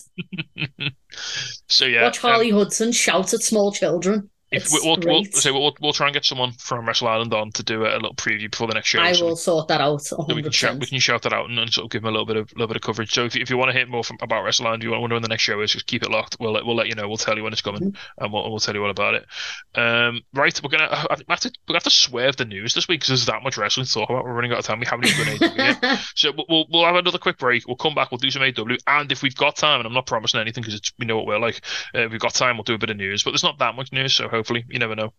so yeah, Watch um, Harley Hudson shout at small children. If we, we'll, we'll, so we'll, we'll try and get someone from Wrestle Island on to do a, little preview before the next show. I so will sort that out. so we can shout, we can shout that out and, and sort of give them a little bit of little bit of coverage. So if, you- if you want to hear more from, about Wrestle Island, you want to know when the next show is, just keep it locked. We'll let, we'll let you know. We'll tell you when it's coming, Mm-hmm. and we'll, we'll tell you all about it. Um, right, we're gonna I think we have to we have to swerve the news this week because there's that much wrestling to talk about. We're running out of time. We haven't even done anything yet. So we'll- we'll we'll have another quick break. We'll come back. We'll do some AW, and if we've got time, and I'm not promising anything because we know what we're like. Uh, if we've got time, we'll do a bit of news, but there's not that much news, so hopefully you never know.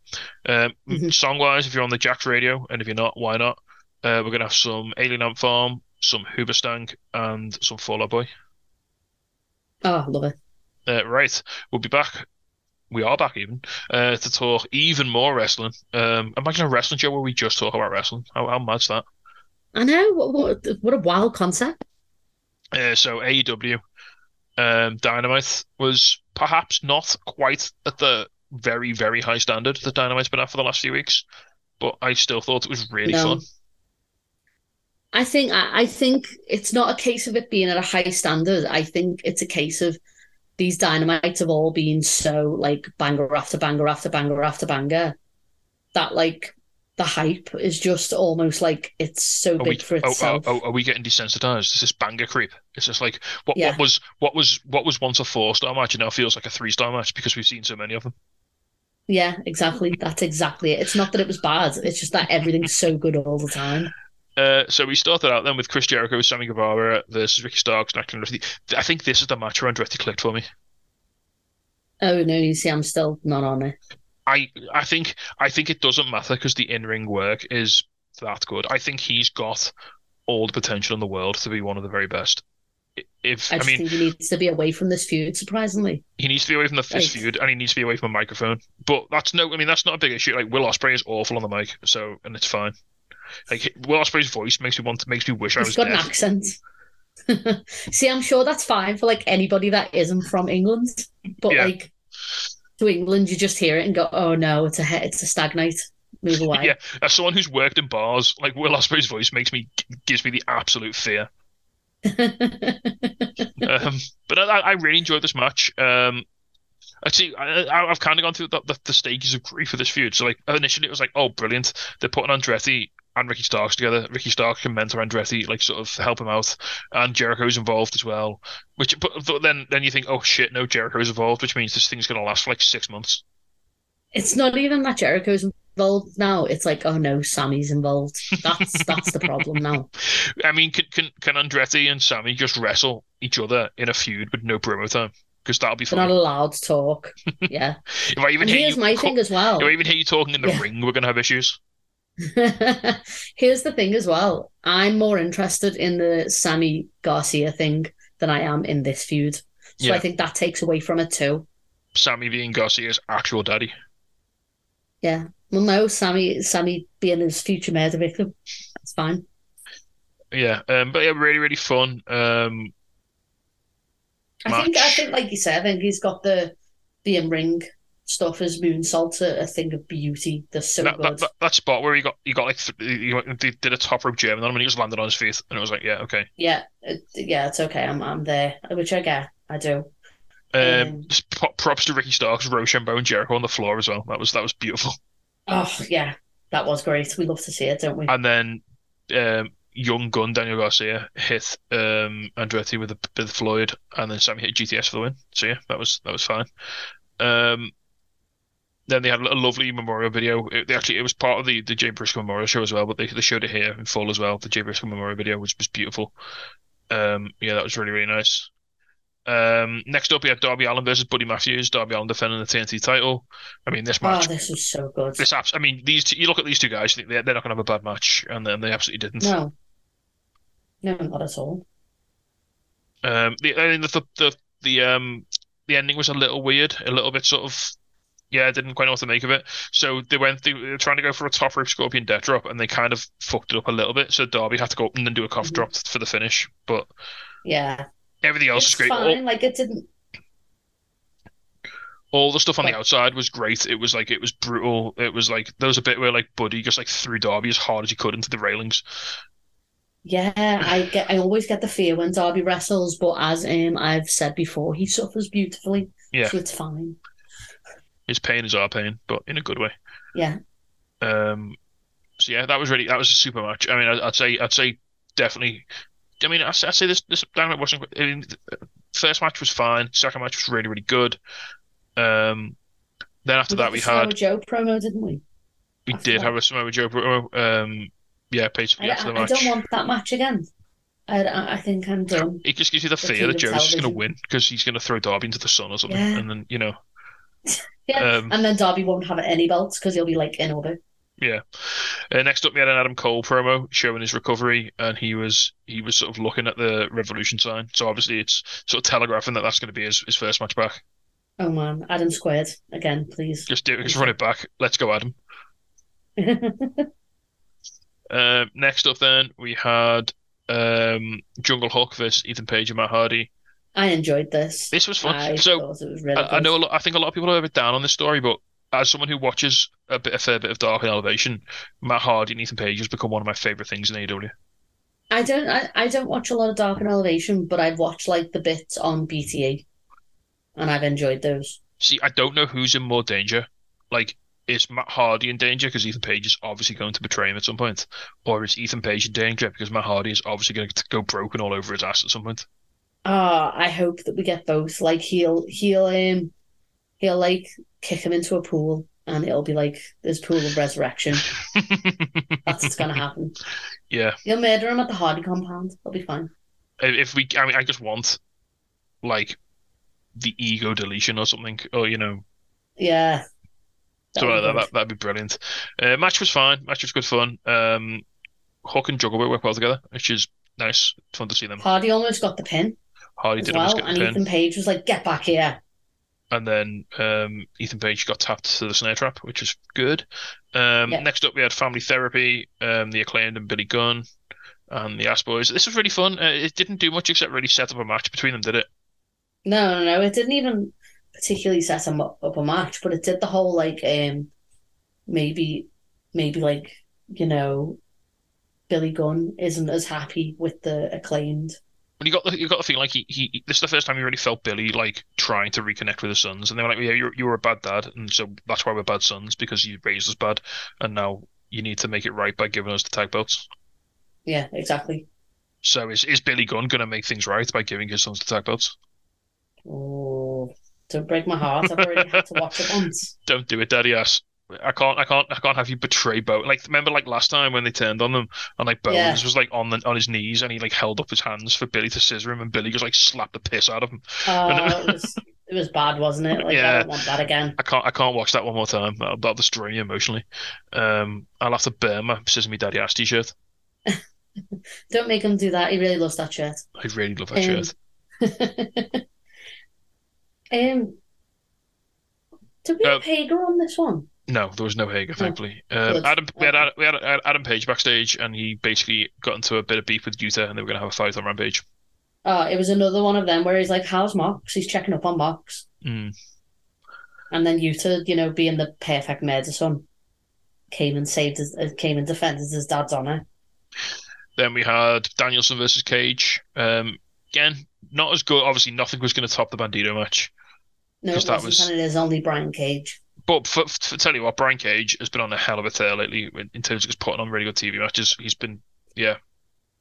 Um, Mhm. Song wise, if you're on the Jax radio, and if you're not, why not? Uh, we're gonna have some Alien Ant Farm, some Hoobastank, and some Fall Out Boy. oh, love it. Uh, right, we'll be back. We are back even uh, to talk even more wrestling. Um, imagine a wrestling show where we just talk about wrestling. How, how mad's that? I know. What, what, what a wild concept. Uh, so AEW, um, Dynamite was perhaps not quite at the very very high standard that Dynamite's been at for the last few weeks, but I still thought it was really No. fun. I think I, I think it's not a case of it being at a high standard. I think it's a case of these dynamites have all been so like banger after banger after banger after banger that like the hype is just almost like it's so Are we, big for oh, oh, oh itself. oh, are we getting desensitized? Is this banger creep? It's just like what Yeah. what was what was what was once a four star match and now feels like a three star match because we've seen so many of them. Yeah, exactly. That's exactly it. It's not that it was bad. It's just that everything's so good all the time. Uh, so we started out then with Chris Jericho, Sammy Guevara versus Ricky Starks, and Andretti. I think this is the match where Andretti clicked for me. Oh no, you see, I'm still not on it. I I think I think it doesn't matter because the in ring work is that good. I think he's got all the potential in the world to be one of the very best. I- If I I, mean, think he needs to be away from this feud, surprisingly. he needs to be away from the fist Right. feud and he needs to be away from a microphone. But that's no, I mean, that's not a big issue. Like Will Ospreay is awful on the mic, so and it's fine. Like Will Ospreay's voice makes me want, makes me wish I He's was got an accent. See, I'm sure that's fine for like anybody that isn't from England, but Yeah. like to England, you just hear it and go, "Oh no, it's a it's a stag night. Move away." Yeah, as someone who's worked in bars, like Will Ospreay's voice makes me gives me the absolute fear. Um, but I, I really enjoyed this match. Um, actually, I, I've kind of gone through the, the, the stages of grief for this feud. So, like, initially it was like, oh, brilliant. They're putting Andretti and Ricky Starks together. Ricky Starks can mentor Andretti, like, sort of help him out. And Jericho's involved as well. Which, but, but then, then you think, oh shit, no, Jericho's involved, which means this thing's going to last for like six months. it's not even that Jericho's involved now. It's like, oh no, Sammy's involved. That's that's the problem now. I mean, can, can, can Andretti and Sammy just wrestle each other in a feud with no promo time? Because that'll be fun. not allowed to talk. Yeah. If I even And hear here's you my co- thing as well. if I even hear you talking in the Yeah. ring, we're going to have issues. Here's the thing as well. I'm more interested in the Sammy Garcia thing than I am in this feud. So Yeah. I think that takes away from it too. Sammy being Garcia's actual daddy. Yeah. Well, no, Sammy, Sammy being his future murder victim. That's fine. Yeah, um, but yeah, really, really fun. Um, I think, I think, like you said, I think he's got the the in ring stuff as moonsault a, a thing of beauty. They're so that, good. that, that, that spot where he got he got like th- he did a top rope German on him and he just landed on his feet and it was like yeah okay. Yeah, it, yeah, it's okay. I'm I'm there, which I get. I do. Um, Um, just props to Ricky Starks, Rochambeau, and Jericho on the floor as well. That was that was beautiful. Oh yeah, that was great. We love to see it, don't we? And then um, young gun Daniel Garcia hit um, Andretti with a with Floyd, and then Sammy hit GTS for the win. So yeah, that was that was fine. Um, then they had a lovely memorial video. It, they actually it was part of the the Jay Briscoe memorial show as well, but they they showed it here in full as well. The Jay Briscoe memorial video, which was beautiful. Um, yeah, that was really really nice. Um, next up, we had Darby Allin versus Buddy Matthews. Darby Allin defending the TNT title. I mean, this match. Oh, this is so good. This apps. I mean, these. Two, you look at these two guys. They're, they're not going to have a bad match, and then they absolutely didn't. No. No, not at all. Um, the I mean, the the the, the um the ending was a little weird, a little bit sort of. Yeah, I didn't quite know what to make of it. So they went. They were trying to go for a top rope scorpion death drop, and they kind of fucked it up a little bit. So Darby had to go up and then do a coffin Mhm. drop for the finish. But Yeah. Everything else It's is great. All- Like it didn't all the stuff on the outside was great. It was like it was brutal. It was like there was a bit where like Buddy just like threw Darby as hard as he could into the railings. Yeah, I get I always get the fear when Darby wrestles, but as um I've said before, he suffers beautifully. Yeah. So it's fine. His pain is our pain, but in a good way. Yeah. Um. So yeah, that was really that was a super match. I mean, I'd, I'd say I'd say definitely. I mean, I'd, I'd say this this dynamite wasn't. I mean, first match was fine. Second match was really really good. Um. Then after We that we had Joe promo, didn't we? we after did that. have a Samoa Joe promo. Um. Yeah, basically I, after the I, I don't want that match again. I, I I think I'm done. It just gives you the The fear that Joe's just going to win because he's going to throw Darby into the sun or something, Yeah. and then you know, Yeah. um, And then Darby won't have any belts because he'll be like in orbit. Yeah. Uh, next up, we had an Adam Cole promo showing his recovery, and he was he was sort of looking at the Revolution sign. So obviously, it's sort of telegraphing that that's going to be his, his first match back. Oh man, Adam squared again, please. Just do, it. just run it back. Let's go, Adam. Uh, next up, then we had um, Jungle Hook versus Ethan Page and Matt Hardy. I enjoyed this. This was fun. I so thought it was really I, I know a lot, I think a lot of people are a bit down on this story, but as someone who watches a bit a fair bit of Dark and Elevation, Matt Hardy and Ethan Page has become one of my favorite things in AEW. I don't I, I don't watch a lot of Dark and Elevation, but I've watched like the bits on BTE, and I've enjoyed those. See, I don't know who's in more danger. Like, is Matt Hardy in danger because Ethan Page is obviously going to betray him at some point, or is Ethan Page in danger because Matt Hardy is obviously going to go broken all over his ass at some point? Ah, I hope that we get both. Like he'll he'll um he'll like kick him into a pool, and it'll be like this pool of resurrection. That's what's gonna happen. yeah, you'll murder him at the Hardy compound. It'll be fine. if we, I mean, I just want like the ego deletion or something, or you know, Yeah. So That'll be that, that that'd be brilliant. Uh, match was fine. Match was good fun. Um, Hook and Jungle Boy work well together, which is nice. Fun to see them. Hardy almost got the pin Hardy did almost well, get and the pin, Ethan Page was like, "Get back here!" And then um, Ethan Page got tapped to the snare trap, which is good. Um, Yeah. Next up, we had Family Therapy, um, the acclaimed and Billy Gunn, and the Ass Boys. This was really fun. Uh, it didn't do much except really set up a match between them, did it? No, no, no. It didn't even particularly set him up, up a match, but it did the whole like um maybe maybe like you know Billy Gunn isn't as happy with the acclaimed. When you got the you got the feeling like he, he this is the first time you really felt Billy like trying to reconnect with his sons, and they were like, yeah, you're you were a bad dad, and so that's why we're bad sons because you raised us bad, and now you need to make it right by giving us the tag belts. Yeah, exactly. So is is Billy Gunn gonna make things right by giving his sons the tag belts? Oh, don't break my heart. I've already had to watch it once. Don't do it, daddy ass. I can't, I can't, I can't have you betray Bow. Like, remember, like last time when they turned on them, and like Bowens Yeah. was like on the on his knees, and he like held up his hands for Billy to scissor him, and Billy just like slapped the piss out of him. Oh, it was it was bad, wasn't it? Like I don't want that again. I can't, I can't watch that one more time. That'll, that'll destroy me emotionally. Um, I'll have to burn my "Scissor Me Daddy Ass" t-shirt. Don't make him do that. He really loves that shirt. I really love that Um, shirt. um, did we Uh, Hager on this one? No, there was no Hager, thankfully. Um. Adam, we had, Adam, we had Adam Page backstage, and he basically got into a bit of beef with Yuta, and they were going to have a fight on Rampage. Oh, it was another one of them where he's like, "How's Mox?" He's checking up on Mox, Mm. and then Yuta, you know, being the perfect murder son, came and saved his, uh, came and defended his dad's honor. Then we had Danielson versus Cage. Um, again, not as good. Obviously, nothing was going to top the Bandito match. No, it that wasn't, was- and it is only Brian Cage. But for, for tell you what, Brian Cage has been on a hell of a tear lately in in terms of just putting on really good TV matches. He's been, yeah,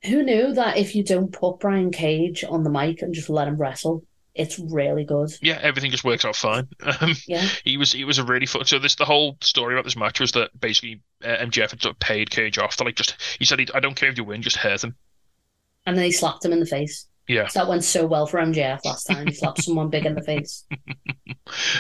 Who knew that if you don't put Brian Cage on the mic and just let him wrestle, it's really good. yeah, everything just works out fine. Um, Yeah, he was he was a really fun. So this the whole story about this match was that basically uh, MJF had sort of paid Cage off to like just he said I don't care if you win, just hurt him. and then he slapped him in the face. Yeah. that went so well for MJF last time. He slapped someone big in the face.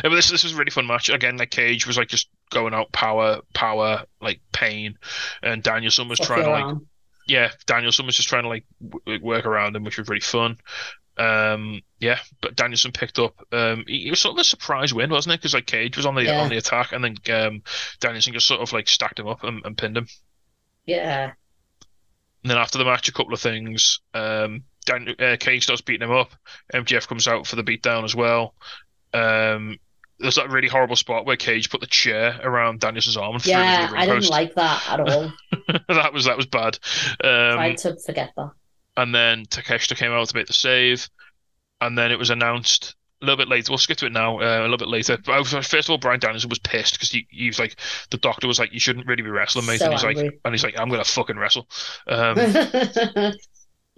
Yeah, but this this was a really fun match. Again, like Cage was like just going out power, power, like pain, and Danielson was Fuck trying to like arm. yeah, Danielson was just trying to like w- work around him, which was really fun. Um, yeah, but Danielson picked up. Um, he, it was sort of a surprise win, wasn't it? Because like Cage was on the Yeah. on the attack, and then um, Danielson just sort of like stacked him up and, and pinned him. Yeah. And then after the match, a couple of things. Um, Dan, uh, Cage starts beating him up. MJF comes out for the beatdown as well. Um, there's that really horrible spot where Cage put the chair around Danielson's arm and threw him Yeah, the I didn't post. like that at all. that was that was bad. Um, Tried to forget that. and then Takeshita came out to make the save, and then it was announced a little bit later. We'll skip to it now. Uh, a little bit later. But first of all, Brian Danielson was pissed because he, he was like, the doctor was like, you shouldn't really be wrestling, mate. So and he's like, and he's like, I'm gonna fucking wrestle. Um,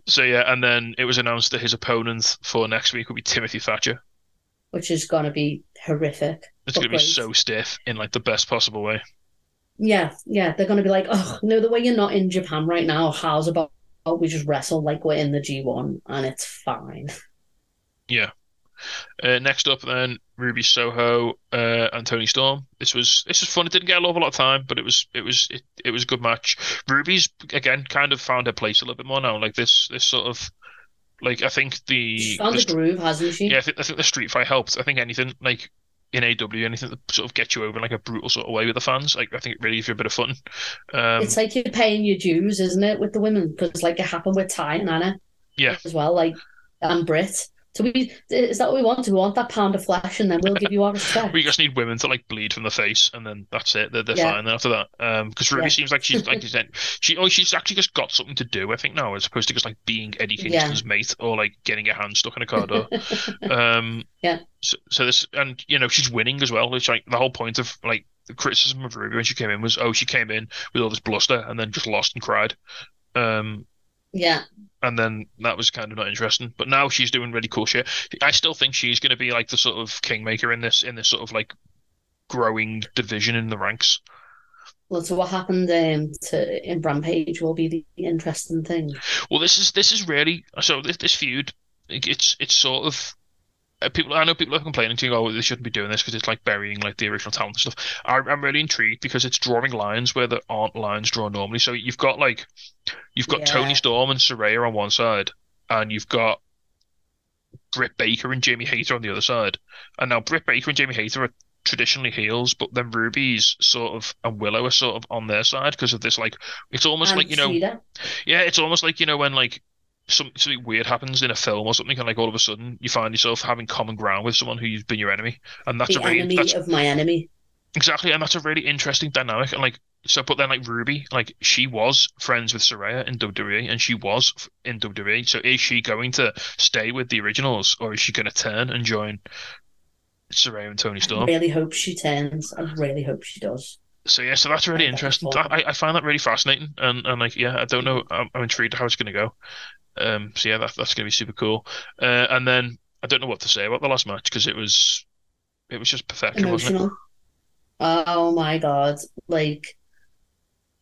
so yeah, and then it was announced that his opponent for next week will be Timothy Thatcher. Which is going to be horrific. It's gonna be so stiff in like the best possible way. Yeah, yeah. They're going to be like, oh, no, the way you're not in Japan right now, how's about we just wrestle like we're in the G1 and it's fine. Yeah. Uh, next up, then Ruby Soho uh, and Toni Storm. This was this was fun. It didn't get a lot, a lot of time, but it was it was it, it was a good match. Ruby's again kind of found her place a little bit more now. Like this this sort of like I think the, She's found the st- groove, hasn't she? yeah I think, I think the street fight helped. I think anything like in AW anything that sort of gets you over in like a brutal sort of way with the fans. Like I think it really gives you a bit of fun. Um, It's like you're paying your dues, isn't it, with the women? Because like it happened with Ty and Anna Yeah. as well, like and Brit. So we is that what we want? We want that pound of flesh, and then we'll give you our respect. We just need women to like bleed from the face, and then that's it. They're, they're Yeah. fine after that. Um, because Ruby Yeah. seems like she's like you said, she oh she's actually just got something to do. I think now as opposed to just like being Eddie Yeah. Kingston's mate or like getting your hand stuck in a car door. um, Yeah. So, so this and you know she's winning as well. It's like the whole point of like the criticism of Ruby when she came in was oh she came in with all this bluster and then just lost and cried. Um, yeah, and then that was kind of not interesting. But now she's doing really cool shit. I still think she's going to be like the sort of kingmaker in this in this sort of like growing division in the ranks. well, so what happened um, to in Rampage will be the interesting thing. Well, this is this is really so this this feud. It's it's sort of Uh, people. I know people are complaining to you, oh, they shouldn't be doing this because it's like burying like the original talent and stuff. I, I'm really intrigued because it's drawing lines where there aren't lines drawn normally. So you've got like you've got Yeah. Toni Storm and Saraya on one side, and you've got Britt Baker and Jamie Hayter on the other side. And now Britt Baker and Jamie Hayter are traditionally heels, but then Ruby's sort of and Willow are sort of on their side because of this like it's almost and like you know Frida. yeah, it's almost like you know when like some, something weird happens in a film or something, and like all of a sudden you find yourself having common ground with someone who's been your enemy, and that's the a really enemy that's of my enemy. exactly, and that's a really interesting dynamic. And like so, but then like Ruby, like she was friends with Saraya in WWE, and she was in WWE. So is she going to stay with the originals, or is she going to turn and join Saraya and Toni I Storm? really hope she turns. I really hope she does. So yeah, so that's really interesting. I, I find that really fascinating, and, and like yeah, I don't know, I'm, I'm intrigued how it's going to go. Um, so yeah, that, that's going to be super cool. Uh, and then I don't know what to say about the last match because it was, it was just perfection, wasn't it? Emotional. Oh my God. Like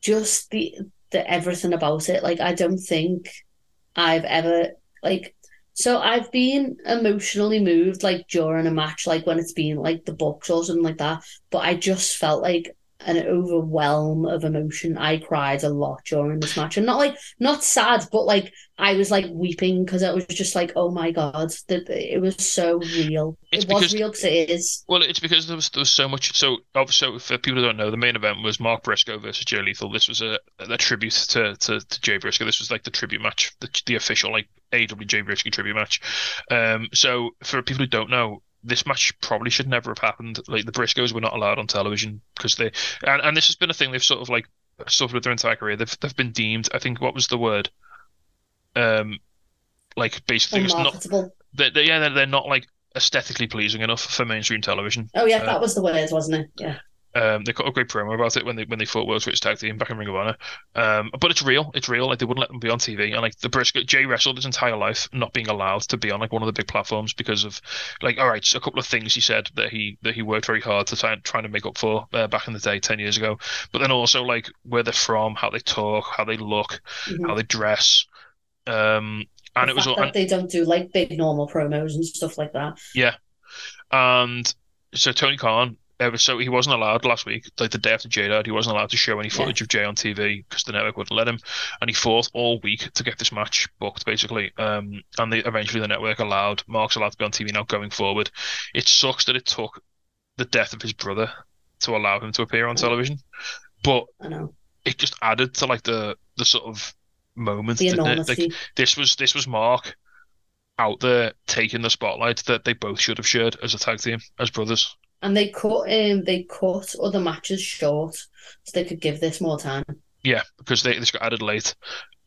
just the the everything about it. Like I don't think I've ever like so I've been emotionally moved like during a match, like when it's been like the books or something like that. But I just felt like an overwhelm of emotion. I cried a lot during this match. And not like not sad, but like I was like weeping because it was just like, oh my God, that it was so real. It's it was because- real because it is. Well, it's because there was there was so much. So, so for people who don't know, the main event was Mark Briscoe versus Jay Lethal. This was a, a tribute to, to, to Jay Briscoe. This was like the tribute match, the, the official like AW Jay Briscoe tribute match. Um, so for people who don't know, this match probably should never have happened. Like the Briscoes were not allowed on television because they, and, and this has been a thing they've sort of like suffered with their entire career. They've they've been deemed. I think what was the word? Um, like basically, it's not. They, they, yeah, they're, they're not like aesthetically pleasing enough for mainstream television. Oh yeah, Uh, that was the word, wasn't it? Yeah. Um, they cut a great promo about it when they when they fought World Switch Tag Team back in Ring of Honor. Um, but it's real. It's real. Like they wouldn't let them be on TV. And like the British Jay wrestled his entire life not being allowed to be on like one of the big platforms because of like all right, so a couple of things he said that he that he worked very hard to try trying to make up for uh, back in the day, ten years ago. But then also like where they're from, how they talk, how they look, Mhm. how they dress. Um, and The it was all- that they don't do like big normal promos and stuff like that. Yeah. And so Tony Khan, uh, so he wasn't allowed last week, like the day after Jay died, he wasn't allowed to show any Yeah. footage of Jay on TV because the network wouldn't let him. And he fought all week to get this match booked, basically. Um, and they, eventually the network allowed Mark's allowed to be on TV now going forward. It sucks that it took the death of his brother to allow him to appear on television, but it just added to like the the sort of moment, the enormity. Like this was this was Mark out there taking the spotlight that they both should have shared as a tag team, as brothers. And they cut um they cut other matches short so they could give this more time. Yeah, because they this got added late.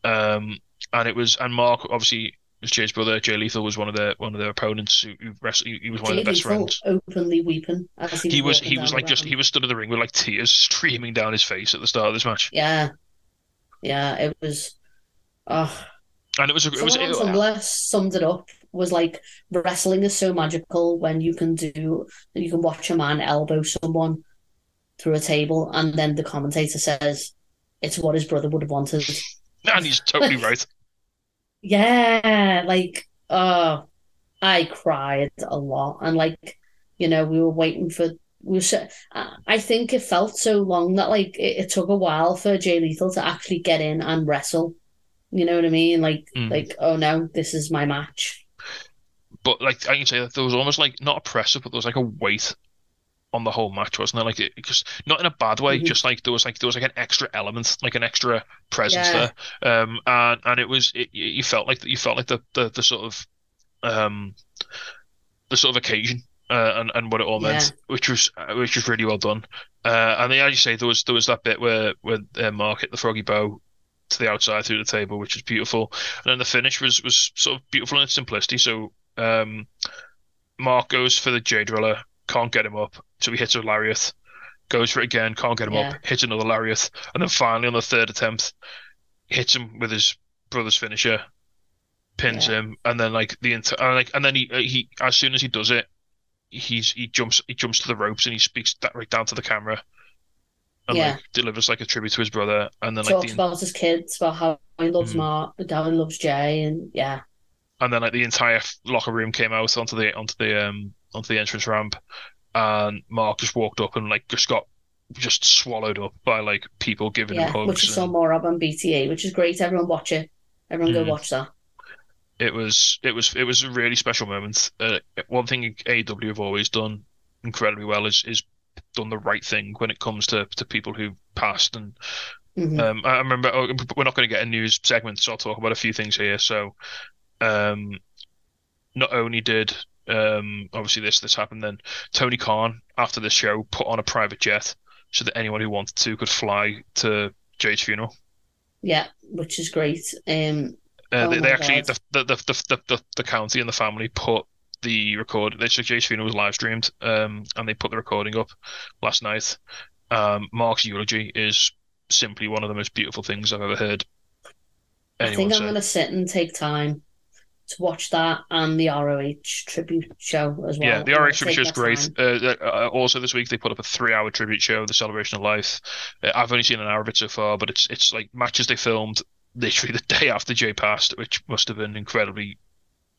Um, and it was and Mark obviously was Jay's brother. Jay Lethal was one of their one of their opponents who, who wrestled. He, he was one of Jay their best Lethal friends. openly weeping as he, He was he was like just he was stood in the ring with like tears streaming down his face at the start of this match, Yeah. Yeah, it was oh and it was it was someone on Tumblr summed it up was like wrestling is so magical when you can do you can watch a man elbow someone through a table and then the commentator says it's what his brother would have wanted. and he's totally right. Yeah, like oh I cried a lot and like you know we were waiting for we were I think it felt so long that like it, it took a while for Jay Lethal to actually get in and wrestle. You know what I mean? Like Mm. like oh no, this is my match. But like I can say that there was almost like not a pressure, but there was like a weight on the whole match, wasn't there? Like it just not in a bad way, Mhm. just like there was like there was like an extra element, like an extra presence Yeah. there. Um, and and it was it, you felt like you felt like the the, the sort of um the sort of occasion uh, and and what it all meant, which was uh, which was really well done. Uh, and then, as you say, there was there was that bit where where uh, Mark hit the froggy bow to the outside through the table, which was beautiful. And then the finish was was sort of beautiful in its simplicity. So um, Mark goes for the Jay driller, can't get him up, so he hits a lariat. Goes for it again, can't get him Yeah. up, hits another lariat, and then finally on the third attempt, hits him with his brother's finisher, pins Yeah. him, and then like the entire like, and then he uh, he as soon as he does it, he's he jumps he jumps to the ropes and he speaks that right down to the camera, and Yeah. like delivers like a tribute to his brother, and then like Talks the about his kids, about how he loves Mhm. Mark, he loves Jay, and yeah, and then like the entire locker room came out onto the onto the um onto the entrance ramp, and Mark just walked up and like just got just swallowed up by like people giving him yeah, hugs. which is and more of on BTA, which is great. Everyone watch it. Everyone go Mhm. watch that. it was it was it was a really special moment. Uh, one thing AW have always done incredibly well is is done the right thing when it comes to to people who passed and Mhm. Um, I I remember oh, we're not going to get a news segment, so I'll talk about a few things here. So, um, not only did um, obviously this this happened, then Tony Khan after the show put on a private jet so that anyone who wanted to could fly to Jay's funeral. yeah, which is great. Um, Uh, Oh they, they actually the, the, the, the, the, the county and the family put the record. They so Jay's funeral was live streamed, um, and they put the recording up last night. Um, Mark's eulogy is simply one of the most beautiful things I've ever heard. I think I'm going to sit and take time to watch that and the ROH tribute show as well. Yeah, the ROH tribute show is great. Uh, uh, also, this week they put up a three-hour tribute show, The Celebration of Life. Uh, I've only seen an hour of it so far, but it's it's like matches they filmed literally the day after Jay passed, which must have been incredibly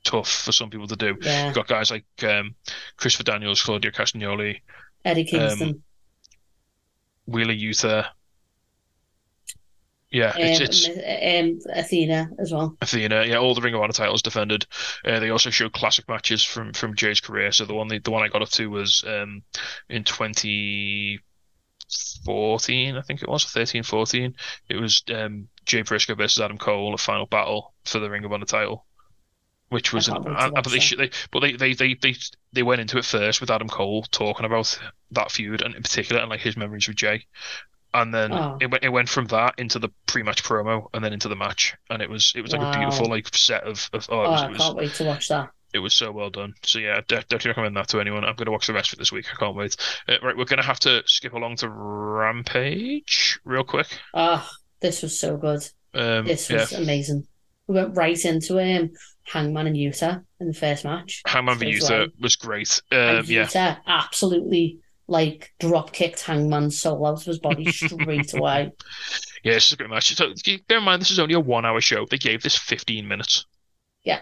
tough for some people to do. Yeah, You've got guys like um, Christopher Daniels, Claudio Castagnoli, Eddie Kingston, Wheeler Yuta. Yeah, um, it's it's um, Athena as well. Athena. Yeah, all the Ring of Honor titles defended. Uh, they also showed classic matches from from Jay's career. So the one the, the one I got up to was um, in 2014, I think it was 13, 14. It was um, Jay Briscoe versus Adam Cole, a final battle for the Ring of Honor title. Which was, I an, can't wait to uh, but they, they, but they, they, they, they, they went into it first with Adam Cole talking about that feud and in particular and like his memories with Jay, and then Oh. it went, it went from that into the pre-match promo and then into the match, and it was, it was like a beautiful like set of, of oh, it Oh, was, I it was, can't wait to watch that. it was so well done. So yeah, de- definitely recommend that to anyone. I'm going to watch the rest of it this week. I can't wait. Uh, right, we're going to have to skip along to Rampage real quick. Oh, this was so good. Um, This yeah, was amazing. We went right into um, Hangman and Yuta in the first match. Hangman and Yuta away. was great. And Um, yeah, absolutely like drop kicked Hangman's soul out of his body straight away. yeah, this is a great match. So bear in mind, this is only a one-hour show. They gave this 15 minutes. Yeah,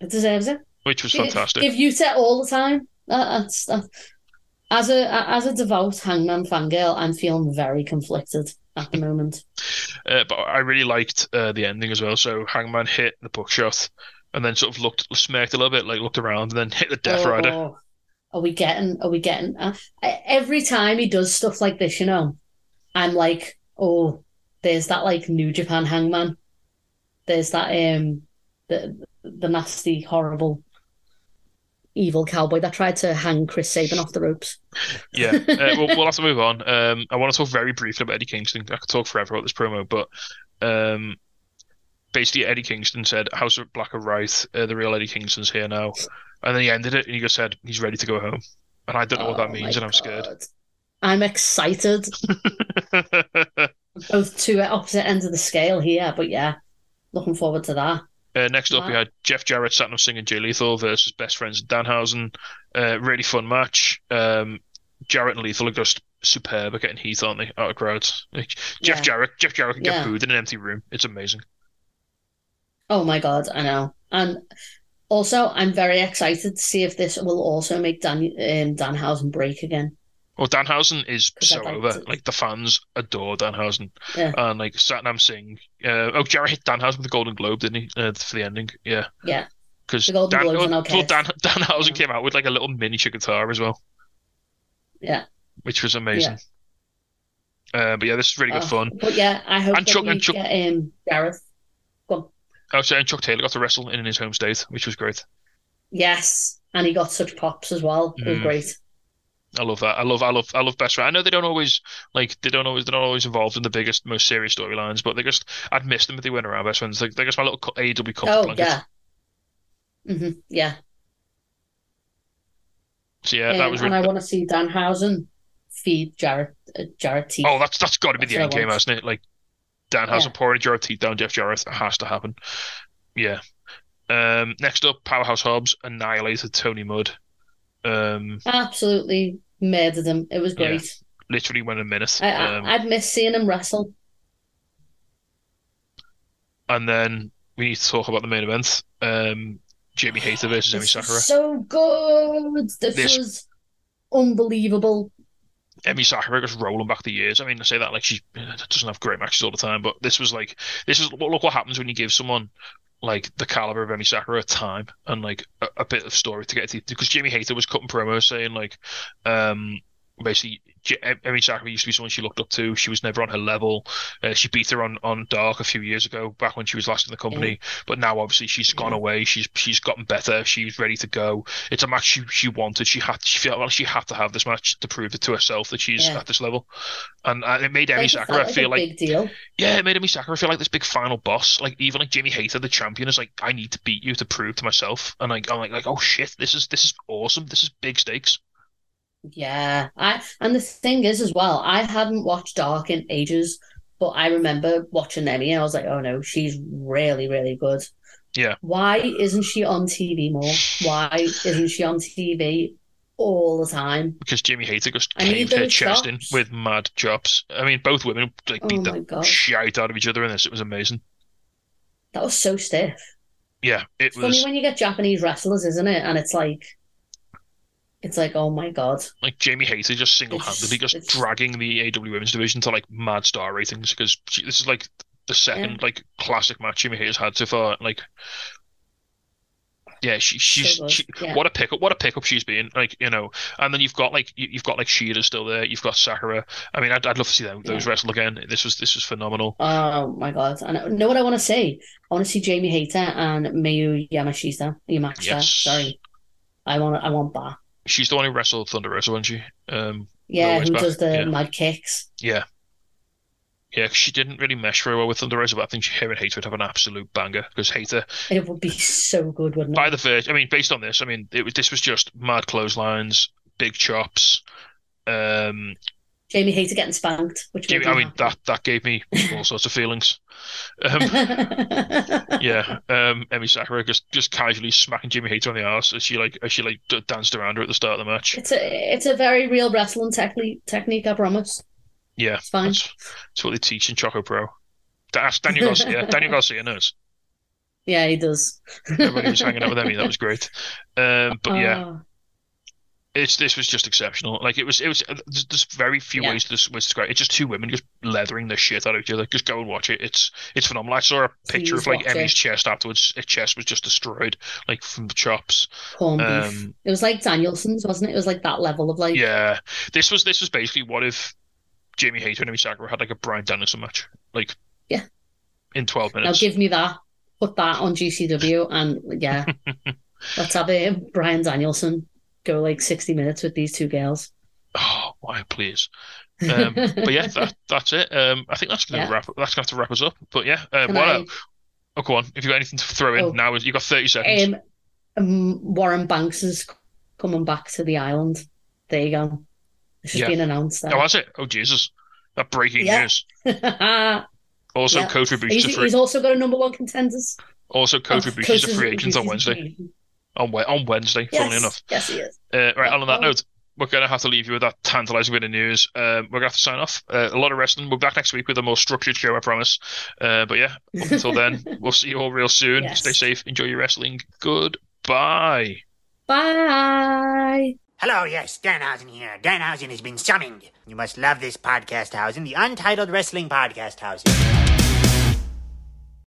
it deserves it. which was fantastic. Give Yuta all the time. That, that's that. As a as a devout Hangman fangirl, I'm feeling very conflicted at the moment. Uh, but I really liked uh, the ending as well. So Hangman hit the buckshot and then sort of looked smirked a little bit, like looked around, and then hit the Death Oh, Rider. oh, are we getting? Are we getting? Uh, every time he does stuff like this, you know, I'm like, oh, there's that like New Japan Hangman. There's that um, the the nasty, horrible, evil cowboy that tried to hang Chris Sabin off the ropes. Yeah, uh, we'll, we'll have to move on. Um, I want to talk very briefly about Eddie Kingston. I could talk forever about this promo, but um, basically Eddie Kingston said, "House of Black are right. Uh, the real Eddie Kingston's here now," and then he ended it and he just said he's ready to go home. And I don't know what that Oh means, and I'm scared. I'm excited. Both two opposite ends of the scale here, but yeah, looking forward to that. Uh, next up, we Wow. had Jeff Jarrett, Satnam Singh, and Jay Lethal versus Best Friends and Danhausen. Uh, really fun match. Um, Jarrett and Lethal are just superb at getting heat, aren't they? Out of crowds. Like, Jeff Yeah. Jarrett, Jeff Jarrett can get Yeah. booed in an empty room. It's amazing. Oh my God, I know. And also, I'm very excited to see if this will also make Dan um, Danhausen break again. Well, Danhausen is so like over. to- Like the fans adore Danhausen, Yeah. and like Satnam Singh. Uh, oh, Jarrett hit Danhausen with the Golden Globe, didn't he? Uh, for the ending, yeah. Yeah. Because Dan, well, Dan, Danhausen Yeah. came out with like a little miniature guitar as well, Yeah. which was amazing. Uh, but yeah, this is really good Oh, fun. But yeah, I hope And Chuck- and Chuck- get um, Gareth. Oh, so and Chuck Taylor got to wrestle in his home state, which was great. Yes, and he got such pops as well. It was Mm. great. I love that. I love, I love, I love best friend. I know they don't always like, they don't always, they're not always involved in the biggest, most serious storylines, but they just, I'd miss them if they went around best friends. Like, they're just my little AEW comfort Oh blanket. yeah. hmm Yeah. So yeah, that Um, was and really. I want to see Danhausen feed Jarrett uh, Jarrett teeth. Oh, that's that's got to be the end game, hasn't it? Like Dan has Yeah. a pouring Jarrett teeth down Jeff Jarrett. It has to happen. Yeah. Um, next up, Powerhouse Hobbs annihilated Tony Mudd. Um, Absolutely murdered him. It was Yeah. great. literally went a minute. I, I Um, I'd miss seeing him wrestle. and then we need to talk about the main event. Um, Jamie Hayter versus Emi Sakura. so good. This, This- was unbelievable. Emi Sakura just rolling back the years. I mean, I say that like she uh, doesn't have great matches all the time, but this was like this is look what happens when you give someone like the caliber of Emi Sakura time and like a, a bit of story to get to. Because Jamie Hayter was cutting promos saying like, um, basically Emi Sakura used to be someone she looked up to. She was never on her level. Uh, she beat her on on Dark a few years ago, back when she was last in the company. But now obviously she's gone Yeah. away. She's she's gotten better. She's ready to go. It's a match she she wanted. She had she felt like she had to have this match to prove it to herself that she's Yeah. at this level. And uh, it made Emi Like, it Sakura like feel a like big deal. yeah, it made Emi Sakura feel like this big final boss. Like even like Jamie Hayter, the champion, is like, I need to beat you to prove to myself. And like I'm like, like oh shit, this is this is awesome. This is big stakes. Yeah, I and the thing is as well, I hadn't watched Dark in ages, but I remember watching Emi and I was like, oh no, she's really, really good. Yeah. Why isn't she on TV more? Why isn't she on TV all the time? Because Jamie Hayter just I caved her chest in with mad chops. I mean, both women like Oh beat the God. shite out of each other in this. It was amazing. That was so stiff. Yeah, it It's funny when you get Japanese wrestlers, isn't it? And it's like, it's like, oh my God. like Jamie Hayter just single-handedly just it's- dragging the AW Women's division to like mad star ratings because she, this is like the second like classic match Jamie Hayter's had so far. Like, yeah, she, she's good, she, yeah. what a pickup, what a pickup she's been. Like, you know, and then you've got like you, you've got like Shida still there. You've got Sakura. I mean, I'd, I'd love to see them those Yeah. wrestle again. This was this was phenomenal. Oh my God. And I know what I want to say. I want to see Jamie Hayter and Miyu Yamashita. Yamashita. Yes. Sorry. I want I want that. She's the one who wrestled Thunder Rosa, wasn't she? Um, Yeah, who back, does the yeah. mad kicks. yeah. Yeah, 'cause she didn't really mesh very well with Thunder Rosa, but I think she, her and Hayter would have an absolute banger because Hayter It would be so good, wouldn't it? by the first, I mean, based on this, I mean, it was this was just mad clotheslines, big chops. Um, Jamie Hayter getting spanked, which Jamie, I me mean, that that gave me all sorts of feelings. Um, yeah, um, Emi Sakura just just casually smacking Jamie Hayter on the ass as she like as she like danced around her at the start of the match. It's a it's a very real wrestling technique technique, I promise. Yeah, It's fine. that's, that's what they teach in Choco Pro. Ask Daniel Garcia. Daniel Garcia knows. Yeah, he does. Everybody was hanging out with Emi. That was great. Um, but yeah, Oh, it's this was just exceptional. Like it was, it was. There's, there's very few Yeah. ways to des- describe. It's just two women just leathering the shit out of each other. Just go and watch it. It's it's phenomenal. I saw a picture Please of like Emi's it. chest afterwards. Her chest was just destroyed, like from the chops. beef. Um, It was like Danielson's, wasn't it? It was like that level of like. yeah, this was this was basically what if Jamie Hayter and Emi Sakura had like a Brian Danielson match, like Yeah. in twelve minutes. Now give me that. Put that on GCW, and yeah, let's have it. Brian Danielson go like sixty minutes with these two gals. Oh, why, please. Um, but yeah, that, that's it. Um, I think that's gonna Yeah. wrap. That's gonna have to wrap us up. But yeah, uh, what? I-? Oh, go on. If you got anything to throw in Oh. now, you've got thirty seconds. Um, um, Warren Banks is coming back to the island. There you go. It's just Yeah. been announced. oh, was it? Oh, Jesus! That breaking Yeah. news. Also, Yeah. Ibushi's he's, free. he's also got a number one contenders. Also, Kota Oh, Ibushi's a free agent on Wednesday. free. On, Wed- on Wednesday, Yes, funnily enough. yes, he is. Uh, right, Yeah. and on that note, we're going to have to leave you with that tantalizing bit of news. Um, we're going to have to sign off. Uh, a lot of wrestling. We'll be back next week with a more structured show, I promise. Uh, but yeah, up until then, we'll see you all real soon. Yes. Stay safe. Enjoy your wrestling. Goodbye. Bye. Hello, yes, Danhausen here. Danhausen has been summoned. You must love this podcast housing, the Untitled Wrestling Podcast housing.